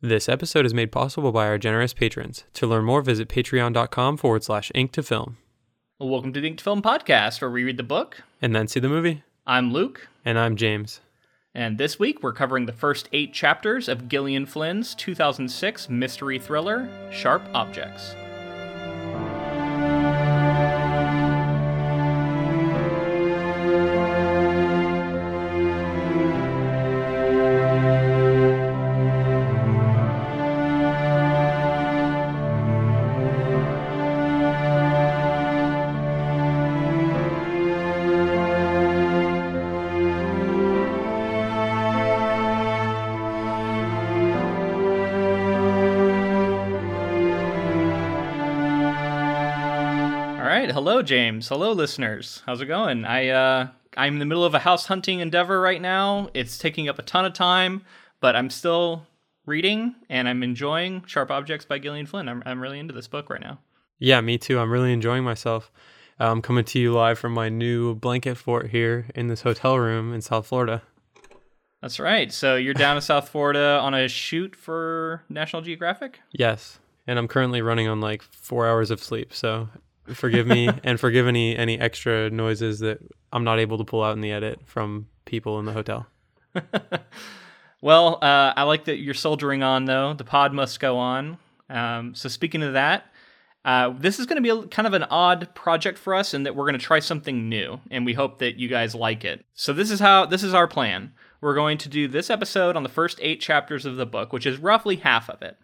This episode is made possible by our generous patrons. To learn more, visit patreon.com forward slash ink to film. Well, welcome to the Ink to Film podcast, where we read the book. And then see the movie. I'm Luke, And I'm James. and this week we're covering the first eight chapters of Gillian Flynn's 2006 mystery thriller, Sharp Objects. James. Hello listeners. How's it going? I uh I'm in the middle of a house hunting endeavor right now. It's taking up a ton of time, but I'm still reading and I'm enjoying Sharp Objects by Gillian Flynn. I'm I'm really into this book right now. Yeah, me too. I'm really enjoying myself. I'm coming to you live from my new blanket fort here in this hotel room in South Florida. That's right. So you're down in South Florida on a shoot for National Geographic? Yes. And I'm currently running on like four hours of sleep. So forgive me and forgive any, any extra noises that I'm not able to pull out in the edit from people in the hotel. Well, uh, I like that you're soldiering on, though. The pod must go on. Um, so, speaking of that, uh, this is going to be a, kind of an odd project for us in that we're going to try something new, and we hope that you guys like it. So, this is how this is our plan. We're going to do this episode on the first eight chapters of the book, which is roughly half of it,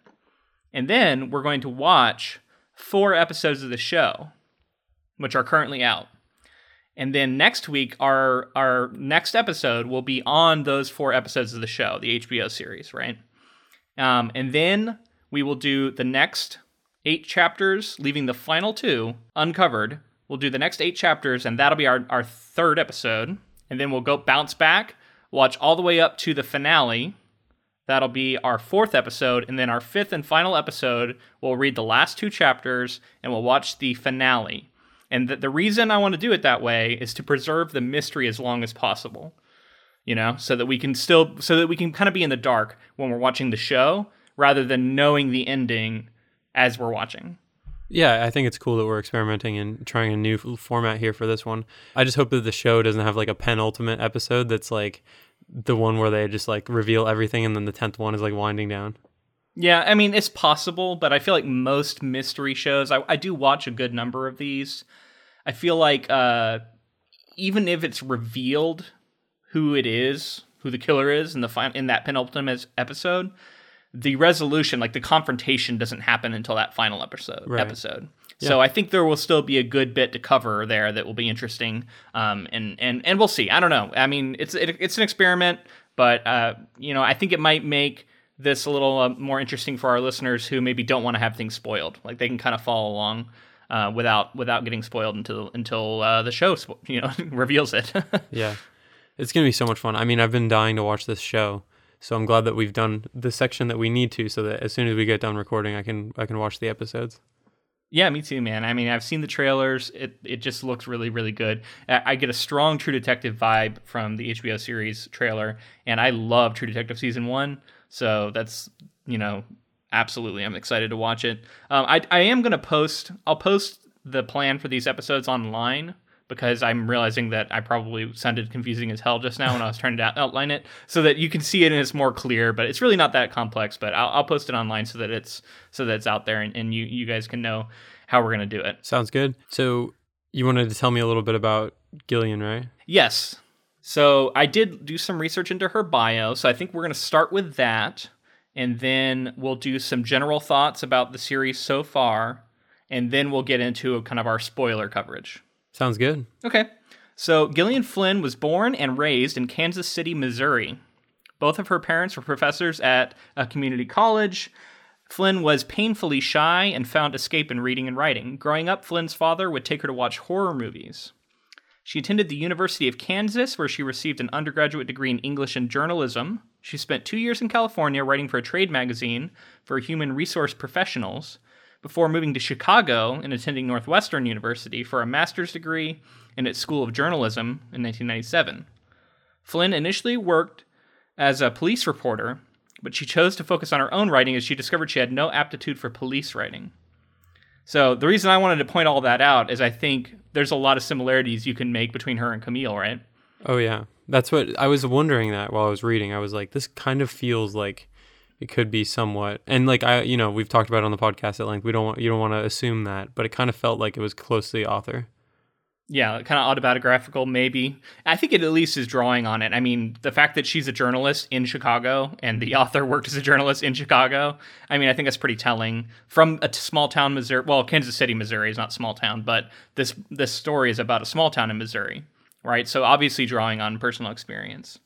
and then we're going to watch four episodes of the show, which are currently out. And then next week, our our next episode will be on those four episodes of the show, the HBO series, right? Um, and then we will do the next eight chapters, leaving the final two uncovered. We'll do the next eight chapters, and that'll be our, our third episode. And then we'll go bounce back, watch all the way up to the finale. That'll be our fourth episode. And then our fifth and final episode, we'll read the last two chapters and we'll watch the finale. And the, the reason I want to do it that way is to preserve the mystery as long as possible. You know, so that we can still, so that we can kind of be in the dark when we're watching the show rather than knowing the ending as we're watching. Yeah, I think it's cool that we're experimenting and trying a new format here for this one. I just hope that the show doesn't have like a penultimate episode that's like the one where they just like reveal everything and then the 10th one is like winding down. Yeah, I mean, it's possible, but I feel like most mystery shows, I, I do watch a good number of these. I feel like uh, even if it's revealed who it is, who the killer is in the fin- in that penultimate episode, the resolution, like the confrontation, doesn't happen until that final episode. Right. Episode. So I think there will still be a good bit to cover there that will be interesting, um, and and and we'll see. I don't know. I mean, it's it, it's an experiment, but uh, you know, I think it might make this a little uh, more interesting for our listeners who maybe don't want to have things spoiled. Like they can kind of follow along uh, without without getting spoiled until until uh, the show spo- you know reveals it. Yeah. It's going to be so much fun. I mean, I've been dying to watch this show. So I'm glad that we've done the section that we need to so that as soon as we get done recording, I can I can watch the episodes. Yeah, me too, man. I mean, I've seen the trailers. It it just looks really, really good. I get a strong True Detective vibe from the HBO series trailer, and I love True Detective season one. So that's you know, absolutely, I'm excited to watch it. Um, I I am gonna post. I'll post the plan for these episodes online because I'm realizing that I probably sounded confusing as hell just now when I was trying to outline it, so that you can see it and it's more clear. But it's really not that complex. But I'll, I'll post it online so that it's so that it's out there and, and you you guys can know how we're gonna do it. Sounds good. So you wanted to tell me a little bit about Gillian, right? Yes. So I did do some research into her bio. So I think we're gonna start with that, and then we'll do some general thoughts about the series so far, and then we'll get into kind of our spoiler coverage. Sounds good. Okay. So Gillian Flynn was born and raised in Kansas City, Missouri. Both of her parents were professors at a community college. Flynn was painfully shy and found escape in reading and writing. Growing up, Flynn's father would take her to watch horror movies. She attended the University of Kansas, where she received an undergraduate degree in English and journalism. She spent two years in California writing for a trade magazine for human resource professionals before moving to Chicago and attending Northwestern University for a master's degree in its School of Journalism in 1997. Flynn initially worked as a police reporter, but she chose to focus on her own writing as she discovered she had no aptitude for police writing. So the reason I wanted to point all that out is I think there's a lot of similarities you can make between her and Camille, right? Oh yeah, that's what I was wondering. That while I was reading, I was like, this kind of feels like it could be somewhat, and like I, you know, we've talked about it on the podcast at length. We don't want you don't want to assume that, but it kind of felt like it was close to the author. Yeah, kind of autobiographical, maybe. I think it at least is drawing on it. I mean, the fact that she's a journalist in Chicago and the author worked as a journalist in Chicago, I mean, I think that's pretty telling. From a small town, Missouri, well, Kansas City, Missouri is not small town, but this this story is about a small town in Missouri, right? So obviously drawing on personal experience.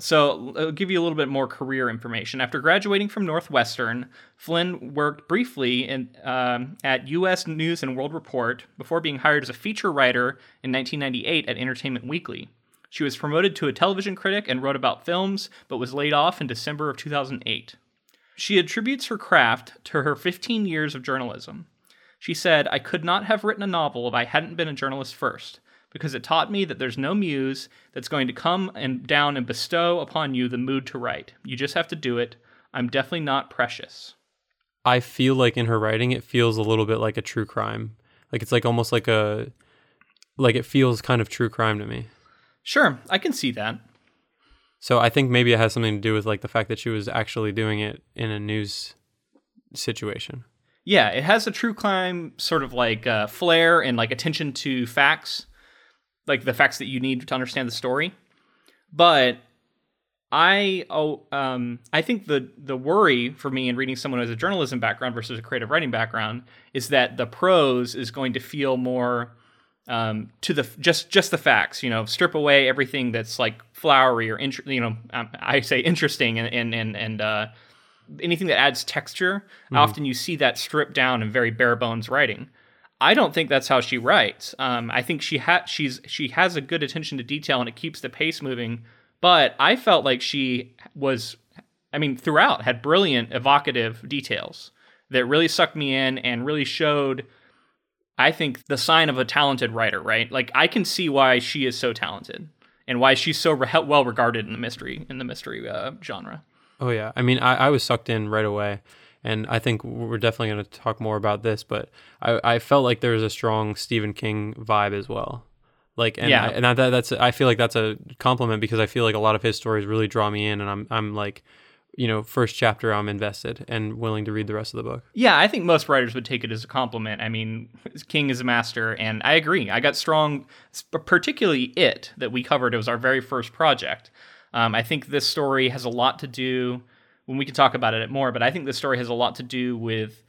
So I'll give you a little bit more career information. After graduating from Northwestern, Flynn worked briefly in, um, at U.S. News and World Report before being hired as a feature writer in 1998 at Entertainment Weekly. She was promoted to a television critic and wrote about films, but was laid off in December of 2008. She attributes her craft to her 15 years of journalism. She said, I could not have written a novel if I hadn't been a journalist first because it taught me that there's no muse that's going to come and down and bestow upon you the mood to write. You just have to do it. I'm definitely not precious. I feel like in her writing, it feels a little bit like a true crime. Like it's like almost like a, like it feels kind of true crime to me. Sure, I can see that. So I think maybe it has something to do with like the fact that she was actually doing it in a news situation. Yeah, it has a true crime sort of like uh, flair and like attention to facts like the facts that you need to understand the story. But I oh um I think the the worry for me in reading someone who has a journalism background versus a creative writing background is that the prose is going to feel more um, to the just just the facts. You know, strip away everything that's like flowery or int- you know um, I say interesting and and and, and uh, anything that adds texture. Mm-hmm. Often you see that stripped down in very bare bones writing. I don't think that's how she writes. Um, I think she ha- she's she has a good attention to detail and it keeps the pace moving. But I felt like she was, I mean, throughout had brilliant evocative details that really sucked me in and really showed. I think the sign of a talented writer, right? Like I can see why she is so talented and why she's so re- well regarded in the mystery in the mystery uh, genre. Oh yeah, I mean, I, I was sucked in right away and I think we're definitely going to talk more about this. But I, I felt like there was a strong Stephen King vibe as well. Like and yeah. I, and I, that's I feel like that's a compliment because I feel like a lot of his stories really draw me in, and I'm I'm like, you know, first chapter I'm invested and willing to read the rest of the book. Yeah, I think most writers would take it as a compliment. I mean, King is a master, and I agree. I got strong, particularly it that we covered. It was our very first project. Um, I think this story has a lot to do when we can talk about it more. But I think this story has a lot to do with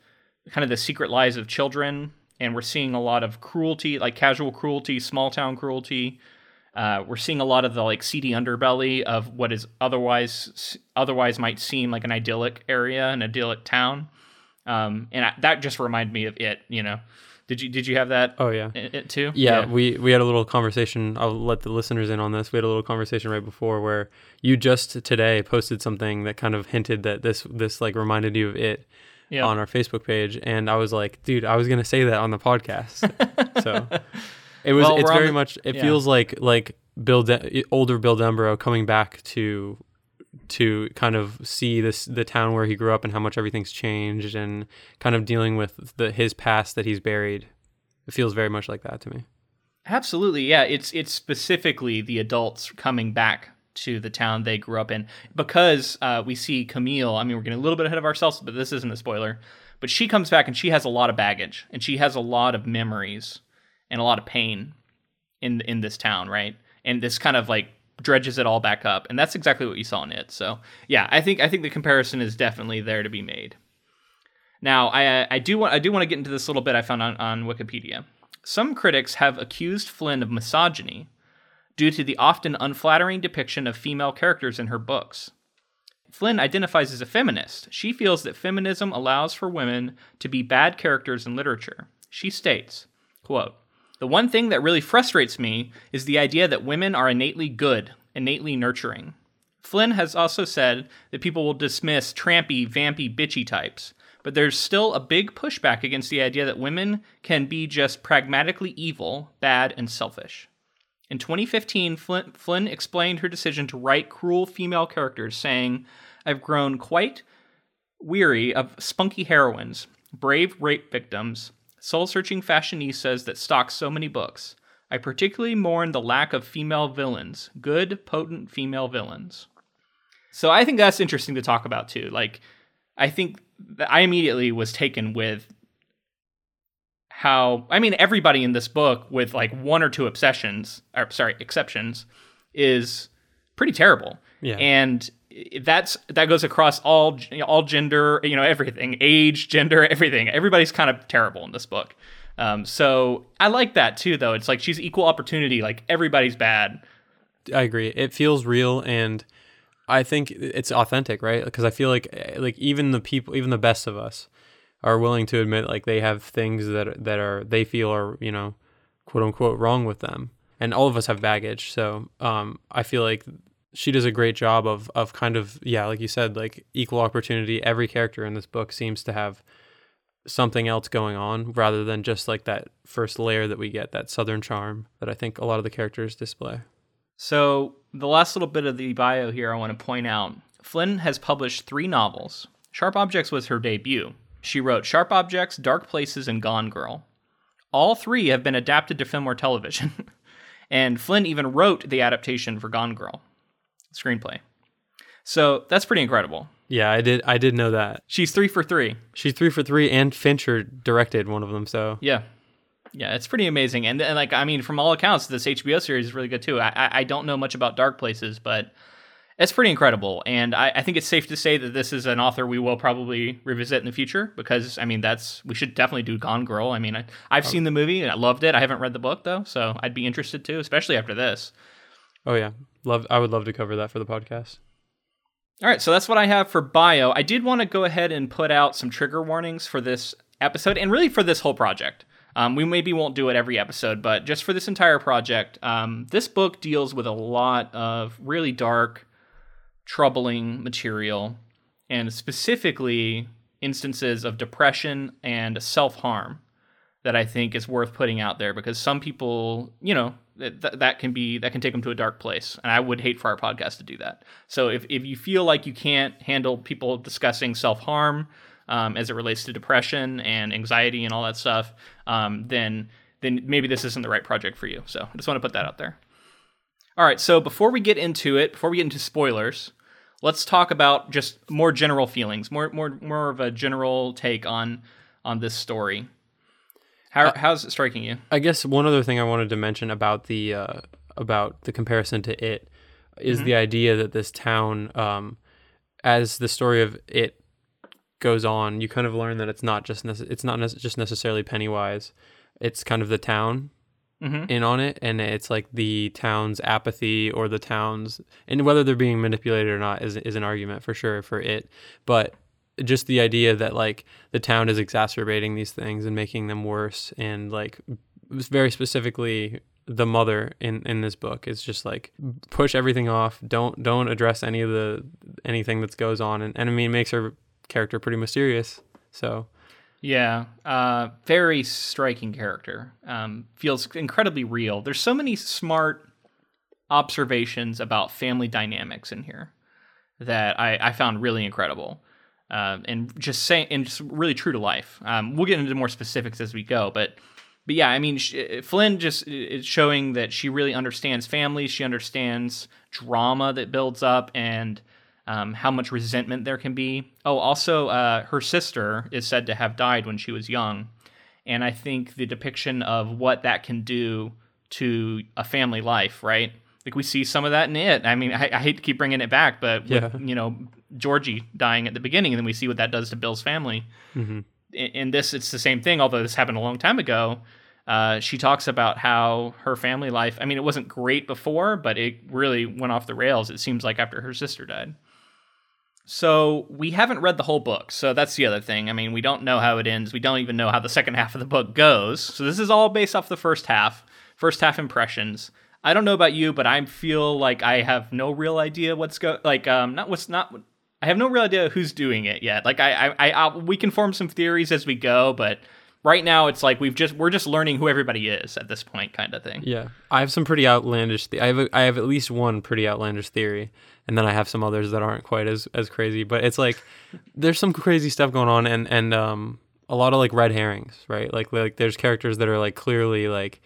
kind of the secret lives of children, and we're seeing a lot of cruelty, like casual cruelty, small town cruelty. Uh, we're seeing a lot of the like seedy underbelly of what is otherwise otherwise might seem like an idyllic area, an idyllic town, um, and I, that just reminded me of it. You know, did you did you have that? Oh yeah, it too. Yeah, yeah, we we had a little conversation. I'll let the listeners in on this. We had a little conversation right before where you just today posted something that kind of hinted that this this like reminded you of it yep. on our Facebook page, and I was like, dude, I was gonna say that on the podcast. so it was. Well, it's very the, much. It yeah. feels like like Bill De- older Bill Denbrough coming back to to kind of see this the town where he grew up and how much everything's changed and kind of dealing with the his past that he's buried. It feels very much like that to me. Absolutely, yeah. It's it's specifically the adults coming back to the town they grew up in because uh, we see Camille. I mean, we're getting a little bit ahead of ourselves, but this isn't a spoiler. But she comes back and she has a lot of baggage and she has a lot of memories and a lot of pain in in this town, right? And this kind of like dredges it all back up, and that's exactly what you saw in it. So yeah, I think I think the comparison is definitely there to be made. Now, I I do want I do want to get into this little bit. I found on, on Wikipedia. Some critics have accused Flynn of misogyny due to the often unflattering depiction of female characters in her books. Flynn identifies as a feminist. She feels that feminism allows for women to be bad characters in literature. She states, quote, the one thing that really frustrates me is the idea that women are innately good, innately nurturing. Flynn has also said that people will dismiss trampy, vampy, bitchy types, but there's still a big pushback against the idea that women can be just pragmatically evil, bad, and selfish. In 2015, Flynn, Flynn explained her decision to write cruel female characters, saying, I've grown quite weary of spunky heroines, brave rape victims, soul searching fashionistas that stock so many books. I particularly mourn the lack of female villains, good, potent female villains. So I think that's interesting to talk about too. Like, I think that I immediately was taken with how I mean everybody in this book with like one or two obsessions or sorry exceptions is pretty terrible. Yeah. And that's that goes across all all gender, you know, everything, age, gender, everything. Everybody's kind of terrible in this book. Um, so I like that too, though. It's like she's equal opportunity. Like everybody's bad. I agree. It feels real, and I think it's authentic, right? Because I feel like like even the people, even the best of us, are willing to admit like they have things that that are they feel are you know quote unquote wrong with them, and all of us have baggage. So um, I feel like she does a great job of of kind of yeah, like you said, like equal opportunity. Every character in this book seems to have something else going on rather than just like that first layer that we get, that southern charm that I think a lot of the characters display. So, the last little bit of the bio here I want to point out Flynn has published three novels. Sharp Objects was her debut. She wrote Sharp Objects, Dark Places, and Gone Girl. All three have been adapted to film or television. and Flynn even wrote the adaptation for Gone Girl screenplay. So that's pretty incredible. Yeah, I did. I did know that. She's three for three. She's three for three, and Fincher directed one of them. So Yeah, yeah, it's pretty amazing. And, and like, I mean, from all accounts, this HBO series is really good too. I I I don't know much about Dark Places, but it's pretty incredible. And I, I think it's safe to say that this is an author we will probably revisit in the future because I mean, that's we should definitely do Gone Girl. I mean, I, I've seen the movie and I loved it. I haven't read the book though, so I'd be interested too, especially after this. Oh yeah, love. I would love to cover that for the podcast. All right, so that's what I have for bio. I did want to go ahead and put out some trigger warnings for this episode and really for this whole project. Um, we maybe won't do it every episode, but just for this entire project, um, this book deals with a lot of really dark, troubling material, and specifically instances of depression and self harm that I think is worth putting out there because some people, you know, that, that can be that can take them to a dark place. And i would hate for our podcast to do that. So if, if you feel like you can't handle people discussing self-harm um, as it relates to depression and anxiety and all that stuff um, then then maybe this isn't the right project for you. So i just want to put that out there. All right so before we get into it before we get into spoilers let's talk about just more general feelings more more more of a general take on on this story how, uh, how's it striking you? I guess one other thing I wanted to mention about the uh, about the comparison to it is mm-hmm. the idea that this town, um, as the story of it goes on, you kind of learn that it's not just nece- it's not just necessarily Pennywise. It's kind of the town mm-hmm. in on it, and it's like the town's apathy or the town's and whether they're being manipulated or not is is an argument for sure for it. But just the idea that like the town is exacerbating these things and making them worse and like very specifically the mother in in this book is just like push everything off don't don't address any of the anything that goes on and, and i mean it makes her character pretty mysterious so. Yeah uh very striking character um feels incredibly real. There's so many smart observations about family dynamics in here that i i found really incredible uh, and just saying and just really true to life. Um, we'll get into more specifics as we go, but but yeah, I mean, she, Flynn just is showing that she really understands families. She understands drama that builds up and um, how much resentment there can be. Oh, also, uh, her sister is said to have died when she was young, and I think the depiction of what that can do to a family life, right? Like we see some of that in it. I mean, I, I hate to keep bringing it back, but with, yeah. you know, Georgie dying at the beginning, and then we see what that does to Bill's family. Mm-hmm. In, in, this, it's the same thing. Although this happened a long time ago, uh, she talks about how her family life. I mean, it wasn't great before, but it really went off the rails. It seems like after her sister died. So we haven't read the whole book, so that's the other thing. I mean, we don't know how it ends. We don't even know how the second half of the book goes. So this is all based off the first half, first half impressions. I don't know about you, but I feel like I have no real idea what's go like um not what's not I have no real idea who's doing it yet. Like I, I, I we can form some theories as we go, but right now it's like we've just we're just learning who everybody is at this point, kind of thing. Yeah, I have some pretty outlandish. Th- I have a, I have at least one pretty outlandish theory, and then I have some others that aren't quite as as crazy. But it's like there's some crazy stuff going on, and and um a lot of like red herrings, right? Like like there's characters that are like clearly like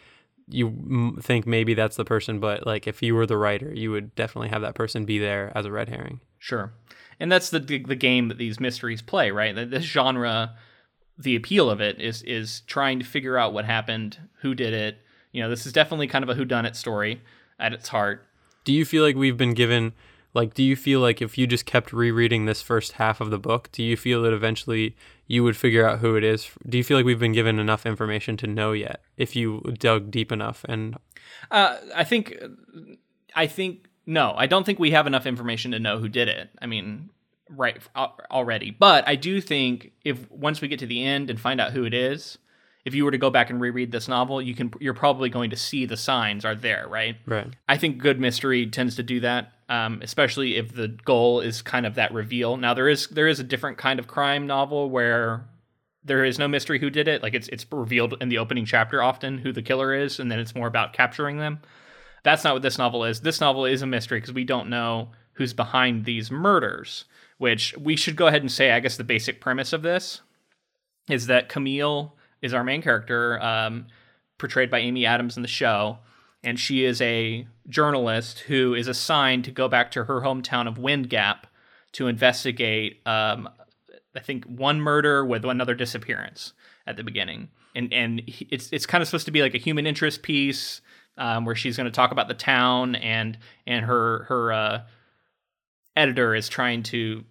you m- think maybe that's the person, but like if you were the writer, you would definitely have that person be there as a red herring. Sure. And that's the the, game that these mysteries play, right? That This genre, the appeal of it is is trying to figure out what happened, who did it. You know, this is definitely kind of a whodunit story at its heart. Do you feel like we've been given like do you feel like if you just kept rereading this first half of the book, do you feel that eventually you would figure out who it is? Do you feel like we've been given enough information to know yet if you dug deep enough and Uh, I think, I think no, I don't think we have enough information to know who did it. I mean, right already, but I do think if once we get to the end and find out who it is, if you were to go back and reread this novel, you can you're probably going to see the signs are there, right? right? I think good mystery tends to do that, um, especially if the goal is kind of that reveal. Now there is there is a different kind of crime novel where there is no mystery who did it. Like it's it's revealed in the opening chapter often who the killer is, and then it's more about capturing them. That's not what this novel is. This novel is a mystery because we don't know who's behind these murders. Which we should go ahead and say, I guess the basic premise of this is that Camille is our main character, um, portrayed by Amy Adams in the show, and she is a journalist who is assigned to go back to her hometown of Wind Gap to investigate, um, I think, one murder with another disappearance at the beginning, and and it's it's kind of supposed to be like a human interest piece um, where she's going to talk about the town and and her her uh, editor is trying to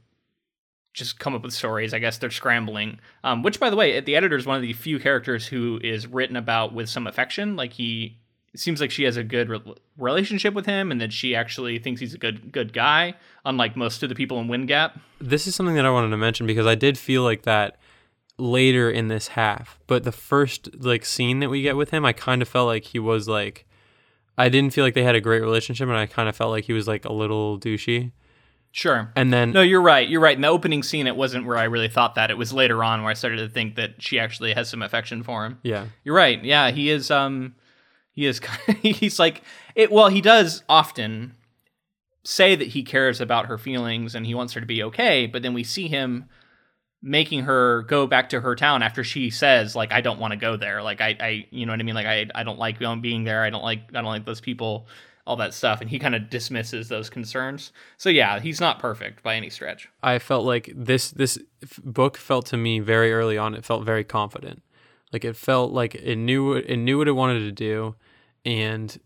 just come up with stories. I guess they're scrambling. Um, which, by the way, the editor is one of the few characters who is written about with some affection. Like he seems like she has a good re- relationship with him, and that she actually thinks he's a good good guy. Unlike most of the people in Wind Gap. This is something that I wanted to mention because I did feel like that later in this half, but the first like scene that we get with him, I kind of felt like he was like I didn't feel like they had a great relationship and I kind of felt like he was like a little douchey. Sure. And then No, you're right. You're right. In the opening scene, it wasn't where I really thought that. It was later on where I started to think that she actually has some affection for him. yeah. You're right. Yeah, he is. Um, he is. he's like it. Well, he does often say that he cares about her feelings and he wants her to be okay. But then we see him making her go back to her town after she says, like, I don't want to go there. Like, I, I, you know what I mean? Like, I, I don't like being there. I don't like, I don't like those people. All that stuff, and he kind of dismisses those concerns. So yeah, he's not perfect by any stretch. I felt like this this book felt to me very early on. It felt very confident, like it felt like it knew it knew what it wanted to do, and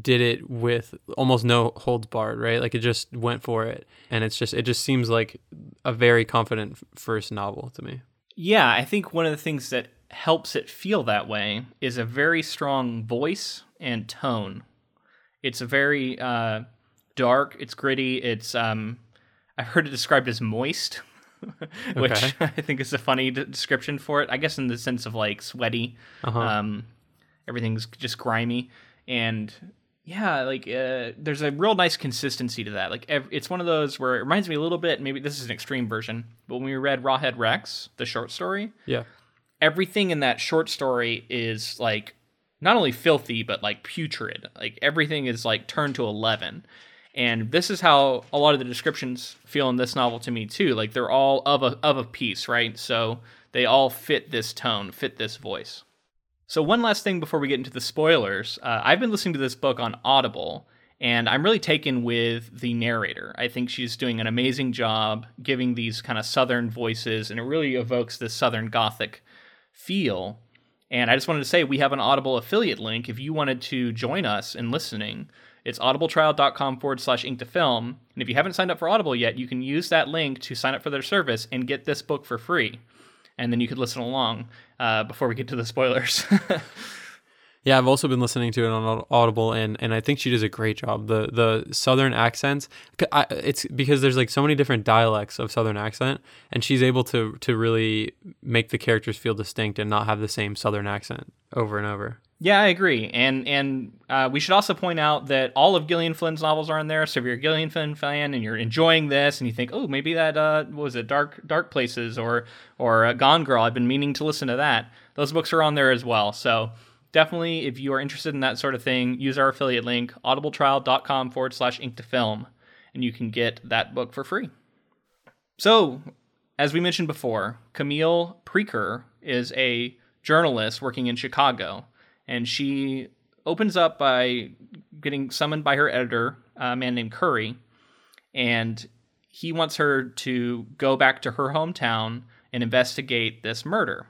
did it with almost no holds barred. Right, like it just went for it, and it's just it just seems like a very confident first novel to me. Yeah, I think one of the things that helps it feel that way is a very strong voice and tone. It's a very uh, dark. It's gritty. It's um, I've heard it described as moist, which Okay. I think is a funny d- description for it. I guess in the sense of like sweaty. Uh-huh. Um, everything's just grimy, and yeah, like uh, there's a real nice consistency to that. Like ev- it's one of those where it reminds me a little bit. Maybe this is an extreme version, but when we read Rawhead Rex, the short story, yeah, everything in that short story is like not only filthy but like putrid. Like everything is like turned to eleven. And this is how a lot of the descriptions feel in this novel to me too. Like they're all of a of a piece, right? So they all fit this tone, fit this voice. So one last thing before we get into the spoilers, uh, I've been listening to this book on Audible, and I'm really taken with the narrator. I think she's doing an amazing job giving these kind of southern voices, and it really evokes this southern gothic feel. And I just wanted to say we have an Audible affiliate link if you wanted to join us in listening. It's audibletrial.com forward slash ink to film. And if you haven't signed up for Audible yet, you can use that link to sign up for their service and get this book for free. And then you could listen along uh, before we get to the spoilers. yeah. I've also been listening to it on Audible, and and I think she does a great job. The the southern accents, I- it's because there's like so many different dialects of southern accent, and she's able to to really make the characters feel distinct and not have the same southern accent over and over. Yeah, I agree, and and uh, we should also point out that all of Gillian Flynn's novels are in there. So if you're a Gillian Flynn fan and you're enjoying this, and you think, oh, maybe that uh, what was it Dark Dark Places or or uh, Gone Girl, I've been meaning to listen to that. Those books are on there as well. So definitely, if you are interested in that sort of thing, use our affiliate link audibletrial.com forward slash ink to film, and you can get that book for free. So, as we mentioned before, Camille Preaker is a journalist working in Chicago and she opens up by getting summoned by her editor, a man named Curry, and he wants her to go back to her hometown and investigate this murder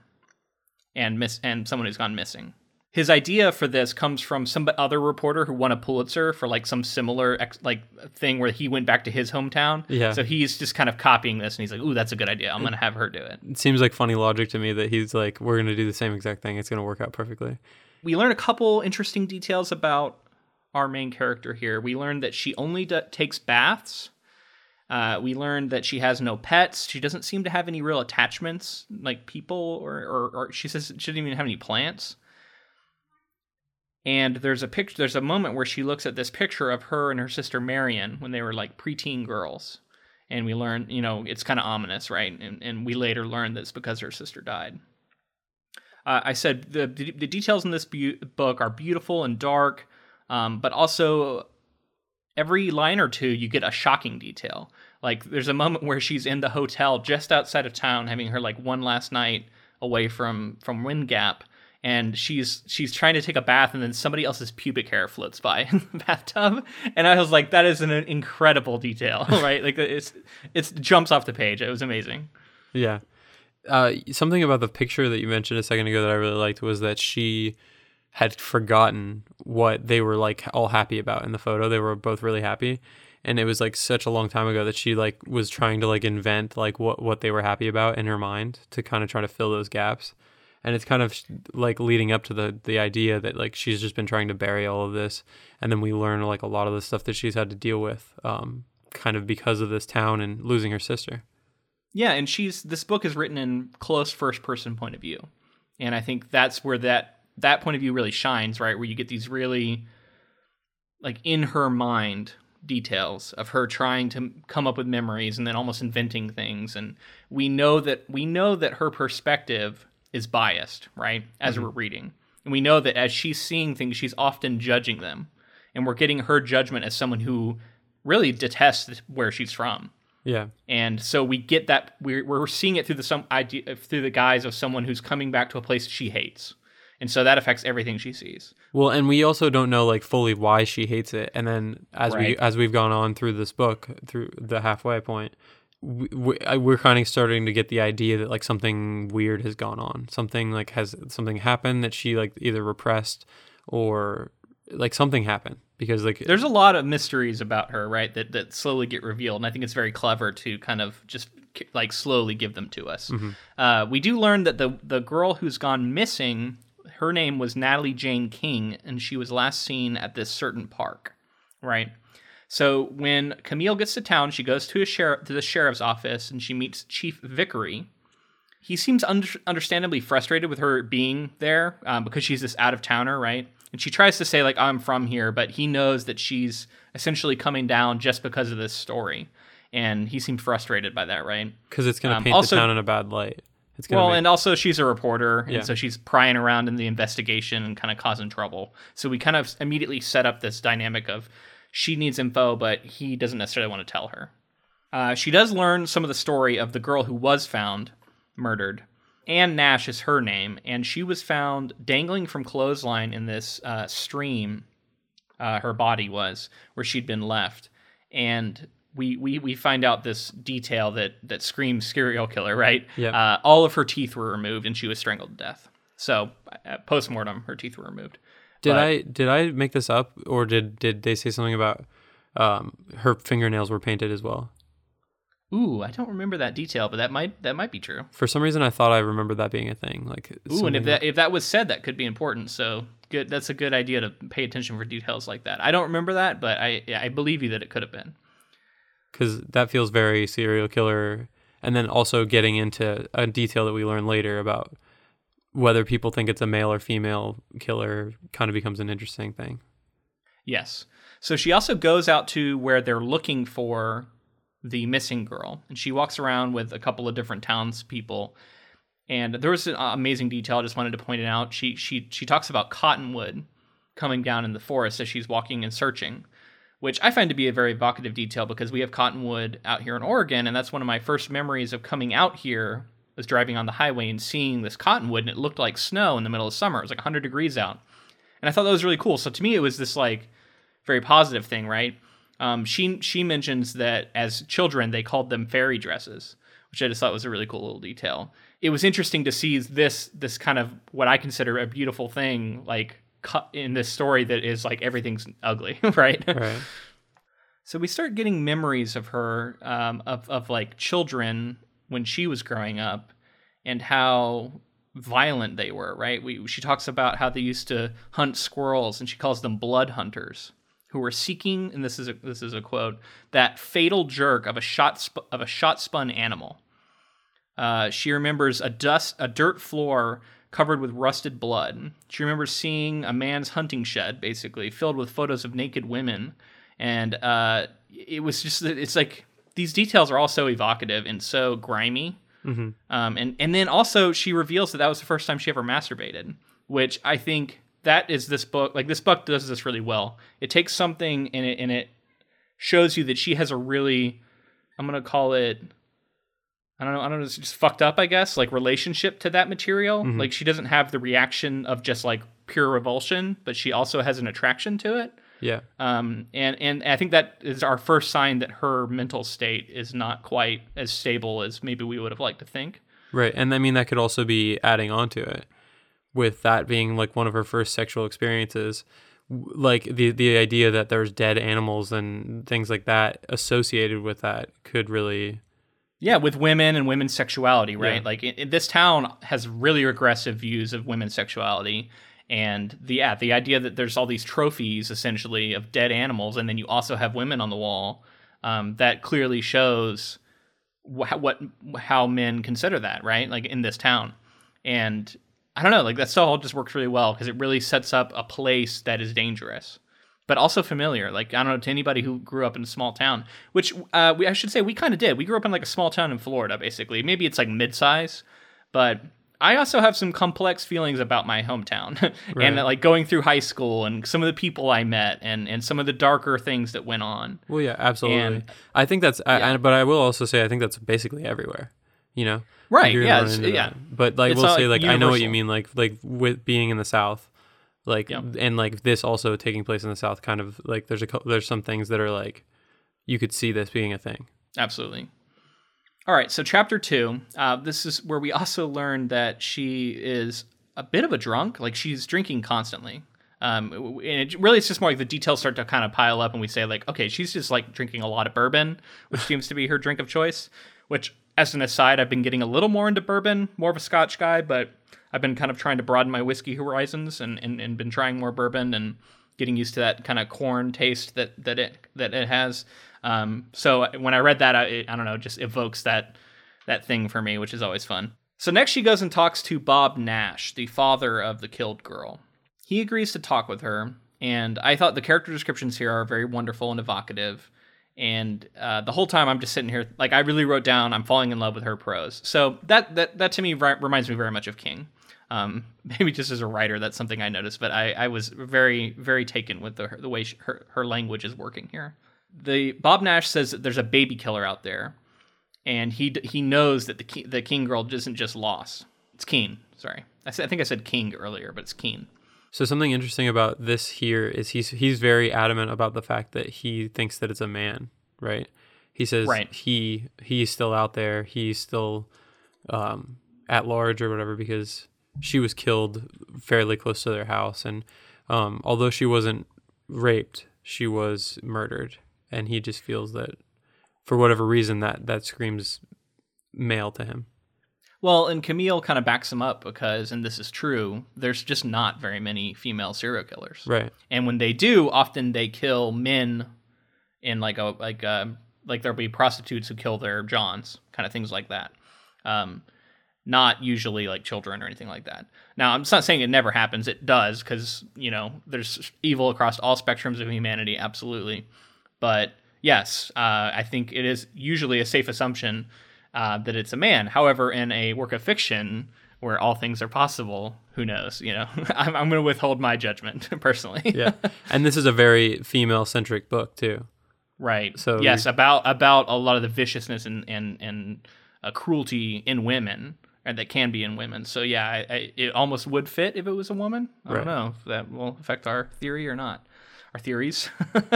and miss and someone who's gone missing. His idea for this comes from some other reporter who won a Pulitzer for like some similar ex- like thing where he went back to his hometown. Yeah. So he's just kind of copying this, and he's like, "Ooh, that's a good idea. I'm gonna have her do it." It seems like funny logic to me that he's like, we're gonna do the same exact thing. It's gonna work out perfectly. We learn a couple interesting details about our main character here. We learn that she only d- takes baths. Uh, we learn that she has no pets. She doesn't seem to have any real attachments, like people, or, or, or she says she doesn't even have any plants. And there's a picture. There's a moment where she looks at this picture of her and her sister Marian when they were like preteen girls, and we learn, you know, it's kind of ominous, right? And, and we later learn that it's because her sister died. Uh, I said the, the, the details in this bu- book are beautiful and dark, um, but also every line or two you get a shocking detail. Like there's a moment where she's in the hotel just outside of town, having her like one last night away from from Wind Gap, and she's she's trying to take a bath, and then somebody else's pubic hair floats by in the bathtub, and I was like, that is an incredible detail, right? like it's it's jumps off the page. It was amazing. Yeah. Uh, something about the picture that you mentioned a second ago that I really liked was that she had forgotten what they were like all happy about in the photo. They were both really happy. And it was like such a long time ago that she like was trying to like invent like what what they were happy about in her mind to kind of try to fill those gaps. And it's kind of like leading up to the the idea that like she's just been trying to bury all of this, and then we learn like a lot of the stuff that she's had to deal with, um, kind of because of this town and losing her sister. Yeah, and she's this book is written in close first person point of view. And I think that's where that that point of view really shines, right? Where you get these really like in her mind details of her trying to come up with memories and then almost inventing things and we know that we know that her perspective is biased, right? As mm-hmm. we're reading. And we know that as she's seeing things, she's often judging them. And we're getting her judgment as someone who really detests where she's from. Yeah. And so we get that we're we're seeing it through the some idea through the guise of someone who's coming back to a place she hates. And so that affects everything she sees. Well, and we also don't know like fully why she hates it. And then as right. we as we've gone on through this book, through the halfway point, we, we, we're kind of starting to get the idea that like something weird has gone on. Something like has something happened that she like either repressed or like something happened because like there's a lot of mysteries about her right that that slowly get revealed and i think it's very clever to kind of just like slowly give them to us mm-hmm. uh, we do learn that the the girl who's gone missing her name was natalie jane king and she was last seen at this certain park right so when camille gets to town she goes to a sheriff to the sheriff's office and she meets chief vickery he seems under- understandably frustrated with her being there um, because she's this out of towner, right? And she tries to say like I'm from here, but he knows that she's essentially coming down just because of this story, and he seemed frustrated by that, right? Because it's going to um, paint also, the town in a bad light. It's well, make... and also she's a reporter, and yeah. so she's prying around in the investigation and kind of causing trouble. So we kind of immediately set up this dynamic of she needs info, but he doesn't necessarily want to tell her. Uh, she does learn some of the story of the girl who was found murdered. Anne Nash is her name, and she was found dangling from clothesline in this uh, stream. Uh, her body was where she'd been left, and we, we we find out this detail that that screams serial killer. Right? Yeah. Uh, all of her teeth were removed, and she was strangled to death. So, post mortem, her teeth were removed. Did but, I did I make this up, or did did they say something about um, her fingernails were painted as well? Ooh, I don't remember that detail, but that might that might be true. For some reason, I thought I remember that being a thing. Like, ooh, and if that if that was said, that could be important. So good, that's a good idea to pay attention for details like that. I don't remember that, but I I believe you that it could have been. Because that feels very serial killer, and then also getting into a detail that we learn later about whether people think it's a male or female killer kind of becomes an interesting thing. Yes. So she also goes out to where they're looking for the missing girl, and she walks around with a couple of different townspeople. And there was an amazing detail I just wanted to point it out. She she she talks about cottonwood coming down in the forest as she's walking and searching, which I find to be a very evocative detail because we have cottonwood out here in Oregon, and that's one of my first memories of coming out here was driving on the highway and seeing this cottonwood, and it looked like snow in the middle of summer. It was like 100 degrees out, and I thought that was really cool. So to me, it was this like very positive thing, right? Um, she she mentions that as children they called them fairy dresses, which I just thought was a really cool little detail. It was interesting to see this this kind of what I consider a beautiful thing, like cut in this story that is like everything's ugly, right? Right. So we start getting memories of her, um, of of like children when she was growing up, and how violent they were. Right? We she talks about how they used to hunt squirrels, and she calls them blood hunters, who were seeking, and this is a, this is a quote, that fatal jerk of a shot sp- of a shot spun animal. Uh, she remembers a dust a dirt floor covered with rusted blood. She remembers seeing a man's hunting shed, basically filled with photos of naked women and uh, it was just it's like these details are all so evocative and so grimy. Mm-hmm. Um, and and then also she reveals that that was the first time she ever masturbated, which I think that is this book. Like this book does this really well. It takes something and it and it shows you that she has a really, I'm gonna call it. I don't know. I don't know. It's just fucked up, I guess. Like relationship to that material. Mhm. Like she doesn't have the reaction of just like pure revulsion, but she also has an attraction to it. Yeah. Um, and and I think that is our first sign that her mental state is not quite as stable as maybe we would have liked to think. Right. And I mean, that could also be adding on to it with that being like one of her first sexual experiences. Like the, the idea that there's dead animals and things like that associated with that could really. Yeah, with women and women's sexuality, right? Yeah. Like in, in- this town has really regressive views of women's sexuality, and the yeah, the idea that there's all these trophies essentially of dead animals, and then you also have women on the wall, um, that clearly shows wh- what how men consider that, right? Like in this town, and I don't know, like that stuff all just works really well because it really sets up a place that is dangerous. But also familiar, like I don't know to anybody who grew up in a small town, which uh, we I should say we kind of did. We grew up in like a small town in Florida, basically. Maybe it's like mid-size, but I also have some complex feelings about my hometown and like going through high school and some of the people I met and and some of the darker things that went on. Well, yeah, absolutely. And- I think that's, I, Yeah. I, but I will also say I think that's basically everywhere. You know, Right, You're yeah, run it's- into yeah. that. But like, It's we'll say like, like I know what you mean. Like like with being in the South, like Yeah. and like this also taking place in the South. Kind of like there's a there's some things that are like you could see this being a thing. Absolutely. All right, so chapter two. Uh, this is where we also learn that she is a bit of a drunk. Like she's drinking constantly. Um, and it really, it's just more like the details start to kind of pile up, and we say like, okay, she's just like drinking a lot of bourbon, which seems to be her drink of choice. Which, as an aside, I've been getting a little more into bourbon, more of a Scotch guy, but I've been kind of trying to broaden my whiskey horizons and and, and been trying more bourbon and getting used to that kind of corn taste that that it that it has. Um, so when I read that, I, it, I don't know, just evokes that that thing for me, which is always fun. So next, she goes and talks to Bob Nash, the father of the killed girl. He agrees to talk with her, and I thought the character descriptions here are very wonderful and evocative. And uh, the whole time, I'm just sitting here, like I really wrote down, I'm falling in love with her prose. So that that that to me ri- reminds me very much of King. Um, maybe just as a writer, that's something I noticed, but I, I was very very taken with the the way she, her her language is working here. The Bob Nash says that there's a baby killer out there, and he he knows that the the King girl isn't just lost. It's Keene. Sorry, I said I think I said King earlier, but it's Keene. So something interesting about this here is he's he's very adamant about the fact that he thinks that it's a man, right? He says Right. he he's still out there, he's still um, at large or whatever because she was killed fairly close to their house, and um, although she wasn't raped, she was murdered, and he just feels that for whatever reason that that screams male to him. Well, and Camille kind of backs him up because, and this is true, there's just not very many female serial killers. Right. And when they do, often they kill men in like a like uh like there'll be prostitutes who kill their johns, kind of things like that. Um, not usually like children or anything like that. Now, I'm not saying it never happens. It does because, you know, there's evil across all spectrums of humanity, absolutely. But yes, uh, I think it is usually a safe assumption uh, that it's a man. However, in a work of fiction where all things are possible, who knows? You know, I'm, I'm going to withhold my judgment personally. yeah, and this is a very female centric book too. Right. So yes, about about a lot of the viciousness and and and uh, cruelty in women, and that can be in women. So yeah, I, I, it almost would fit if it was a woman. I Right. don't know if that will affect our theory or not, our theories.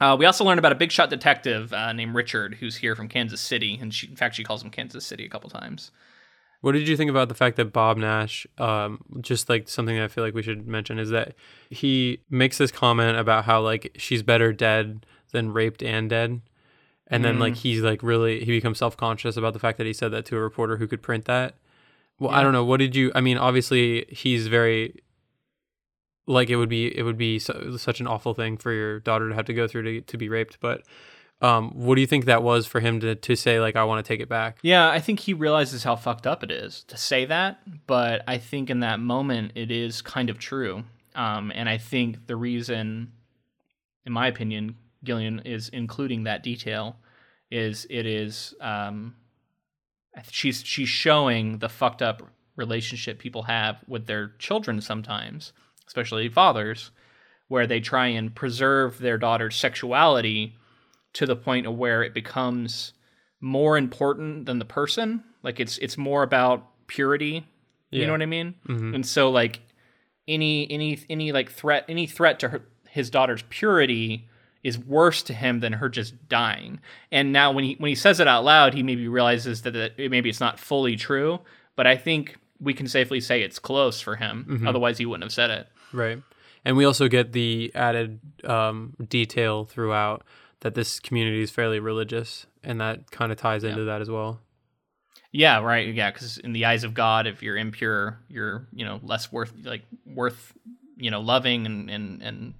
uh, we also learned about a big shot detective uh, named Richard, who's here from Kansas City, and she, in fact, she calls him Kansas City a couple times. What did you think about the fact that Bob Nash, um, just like something that I feel like we should mention, is that he makes this comment about how like she's better dead than raped and dead, and then like he's like really he becomes self conscious about the fact that he said that to a reporter who could print that. Well, I don't know. What did you? I mean, obviously he's very like it would be it would be such an awful thing for your daughter to have to go through to to be raped, but. Um, what do you think that was for him to, to say like I want to take it back? Yeah, I think he realizes how fucked up it is to say that, but I think in that moment it is kind of true. Um, and I think the reason, in my opinion, Gillian is including that detail is it is um, she's she's showing the fucked up relationship people have with their children sometimes, especially fathers, where they try and preserve their daughter's sexuality to the point of where it becomes more important than the person. Like it's it's more about purity. You Yeah. know what I mean? Mhm. And so like any any any like threat any threat to her, his daughter's purity is worse to him than her just dying. And now when he when he says it out loud, he maybe realizes that, that it, maybe it's not fully true, but I think we can safely say it's close for him. Otherwise, he wouldn't have said it. Right. And we also get the added um, detail throughout that this community is fairly religious, and that kind of ties into that as well. Yeah, right. Yeah, because in the eyes of God, if you're impure, you're you know less worth like worth you know loving and and and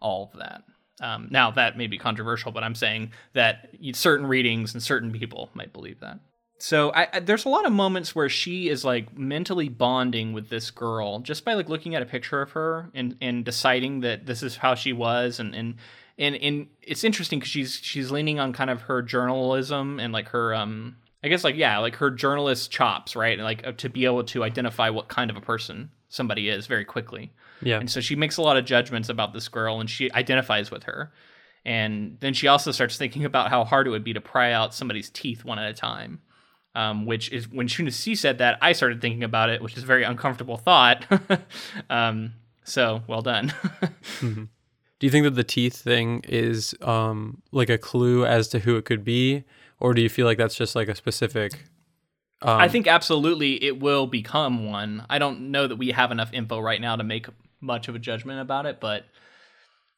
all of that. Um, now that may be controversial, but I'm saying that certain readings and certain people might believe that. So I, I, there's a lot of moments where she is like mentally bonding with this girl just by like looking at a picture of her and and deciding that this is how she was and and and, and it's interesting because she's she's leaning on kind of her journalism and like her um I guess like yeah like her journalist chops right? And like uh, to be able to identify what kind of a person somebody is very quickly. Yeah. and so she makes a lot of judgments about this girl and she identifies with her. And then she also starts thinking about how hard it would be to pry out somebody's teeth one at a time um, which is when she said that I started thinking about it which is a very uncomfortable thought um, so well done Do you think that the teeth thing is um, like a clue as to who it could be, or do you feel like that's just like a specific? Um, I think absolutely it will become one. I don't know that we have enough info right now to make much of a judgment about it, but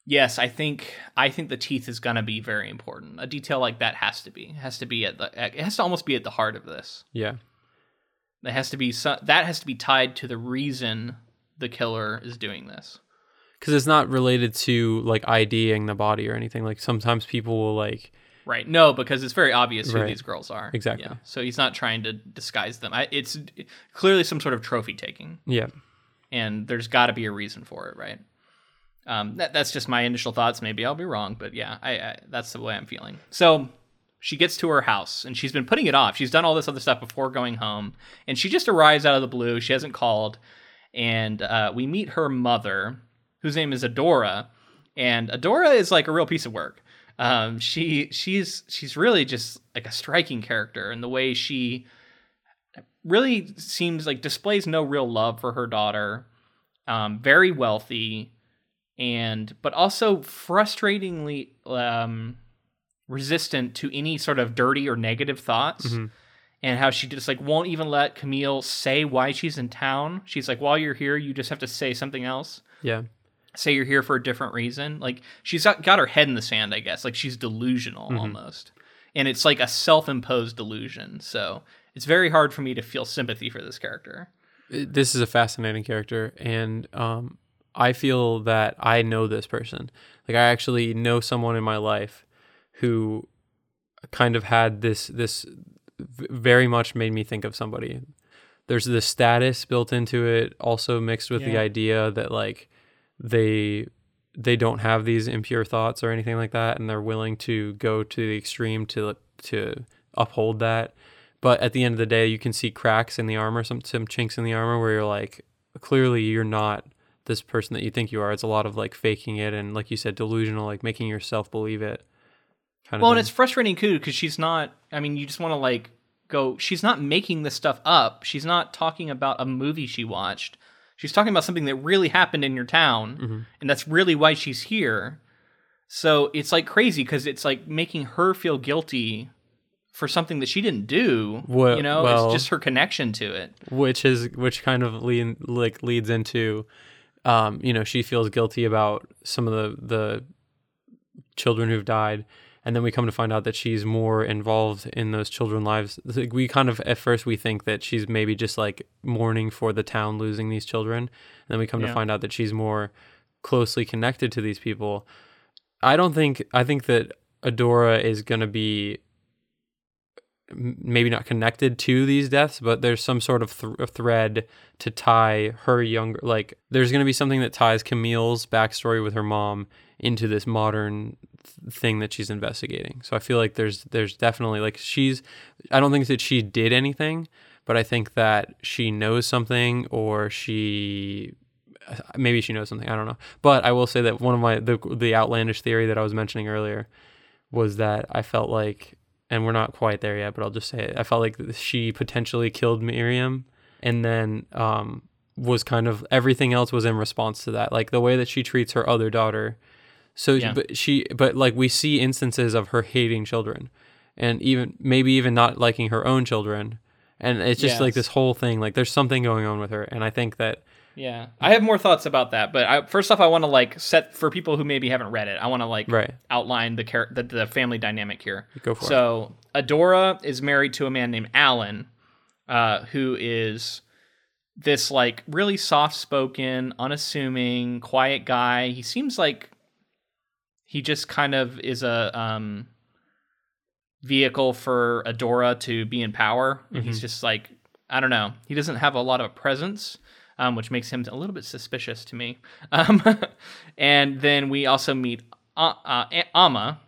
yes, I think I think the teeth is going to be very important. A detail like that has to be it has to be at the it has to almost be at the heart of this. Yeah. that has to be so, that has to be tied to the reason the killer is doing this. Because it's not related to like IDing the body or anything. Like sometimes people will like, Right. No, because it's very obvious who Right. these girls are. Exactly. Yeah. So he's not trying to disguise them. I, it's clearly some sort of trophy taking. yeah, and there's got to be a reason for it, right? Um, that, that's just my initial thoughts. Maybe I'll be wrong, but yeah, I, I that's the way I'm feeling. So she gets to her house and she's been putting it off. She's done all this other stuff before going home, and she just arrives out of the blue. She hasn't called, and uh, we meet her mother, whose name is Adora, and Adora is like a real piece of work. Um, she she's she's really just like a striking character and the way she really seems like displays no real love for her daughter. Um, very wealthy, and but also frustratingly um, resistant to any sort of dirty or negative thoughts. Mhm. And how she just like won't even let Camille say why she's in town. She's like, while you're here, you just have to say something else. yeah, Say you're here for a different reason. Like she's got, got her head in the sand, I guess. Like she's delusional almost. And it's like a self imposed delusion. So it's very hard for me to feel sympathy for this character. This is a fascinating character, and um, I feel that I know this person. Like I actually know someone in my life who kind of had this this very much made me think of somebody. There's the status built into it, also mixed with the idea that like they they don't have these impure thoughts or anything like that, and they're willing to go to the extreme to to uphold that. But at the end of the day, you can see cracks in the armor, some some chinks in the armor, where you're like, clearly you're not this person that you think you are. It's a lot of like faking it and, like you said, delusional, like making yourself believe it. Kind Well, of and it's frustrating too because she's not. I mean, you just want to like go. She's not making this stuff up. She's not talking about a movie she watched. She's talking about something that really happened in your town, Mm-hmm. and that's really why she's here. So it's like crazy because it's like making her feel guilty for something that she didn't do. Well- you know, well- it's just her connection to it. which is which kind of lean, like leads into um you know she feels guilty about some of the the children who've died. And then we come to find out that she's more involved in those children's lives. Like, we kind of at first we think that she's maybe just like mourning for the town losing these children. And then we come Yeah. to find out that she's more closely connected to these people. I don't think i think that adora is going to be maybe not connected to these deaths, but there's some sort of th- thread to tie her younger. Like, there's going to be something that ties Camille's backstory with her mom into this modern th- thing that she's investigating. So I feel like there's there's definitely like she's. I don't think that she did anything, but I think that she knows something or she. Uh, maybe she knows something. I don't know, but I will say that one of my the the outlandish theory that I was mentioning earlier was that I felt like and we're not quite there yet, but I'll just say it. I felt like she potentially killed Marian, and then um, was kind of everything else was in response to that, like the way that she treats her other daughter. So, Yeah. but she, but like we see instances of her hating children, and even maybe even not liking her own children, and it's just like this whole thing. Like there's something going on with her, and I think that Yeah, I have more thoughts about that, but I, first off, I want to like set for people who maybe haven't read it. I want to like right, outline the, char- the the family dynamic here. go for it. So Adora is married to a man named Alan, uh, who is this like really soft spoken, unassuming, quiet guy. He seems like he just kind of is a um, vehicle for Adora to be in power. And he's just like I don't know. He doesn't have a lot of presence. Um, which makes him a little bit suspicious to me. Um, and then we also meet uh, uh, Amma,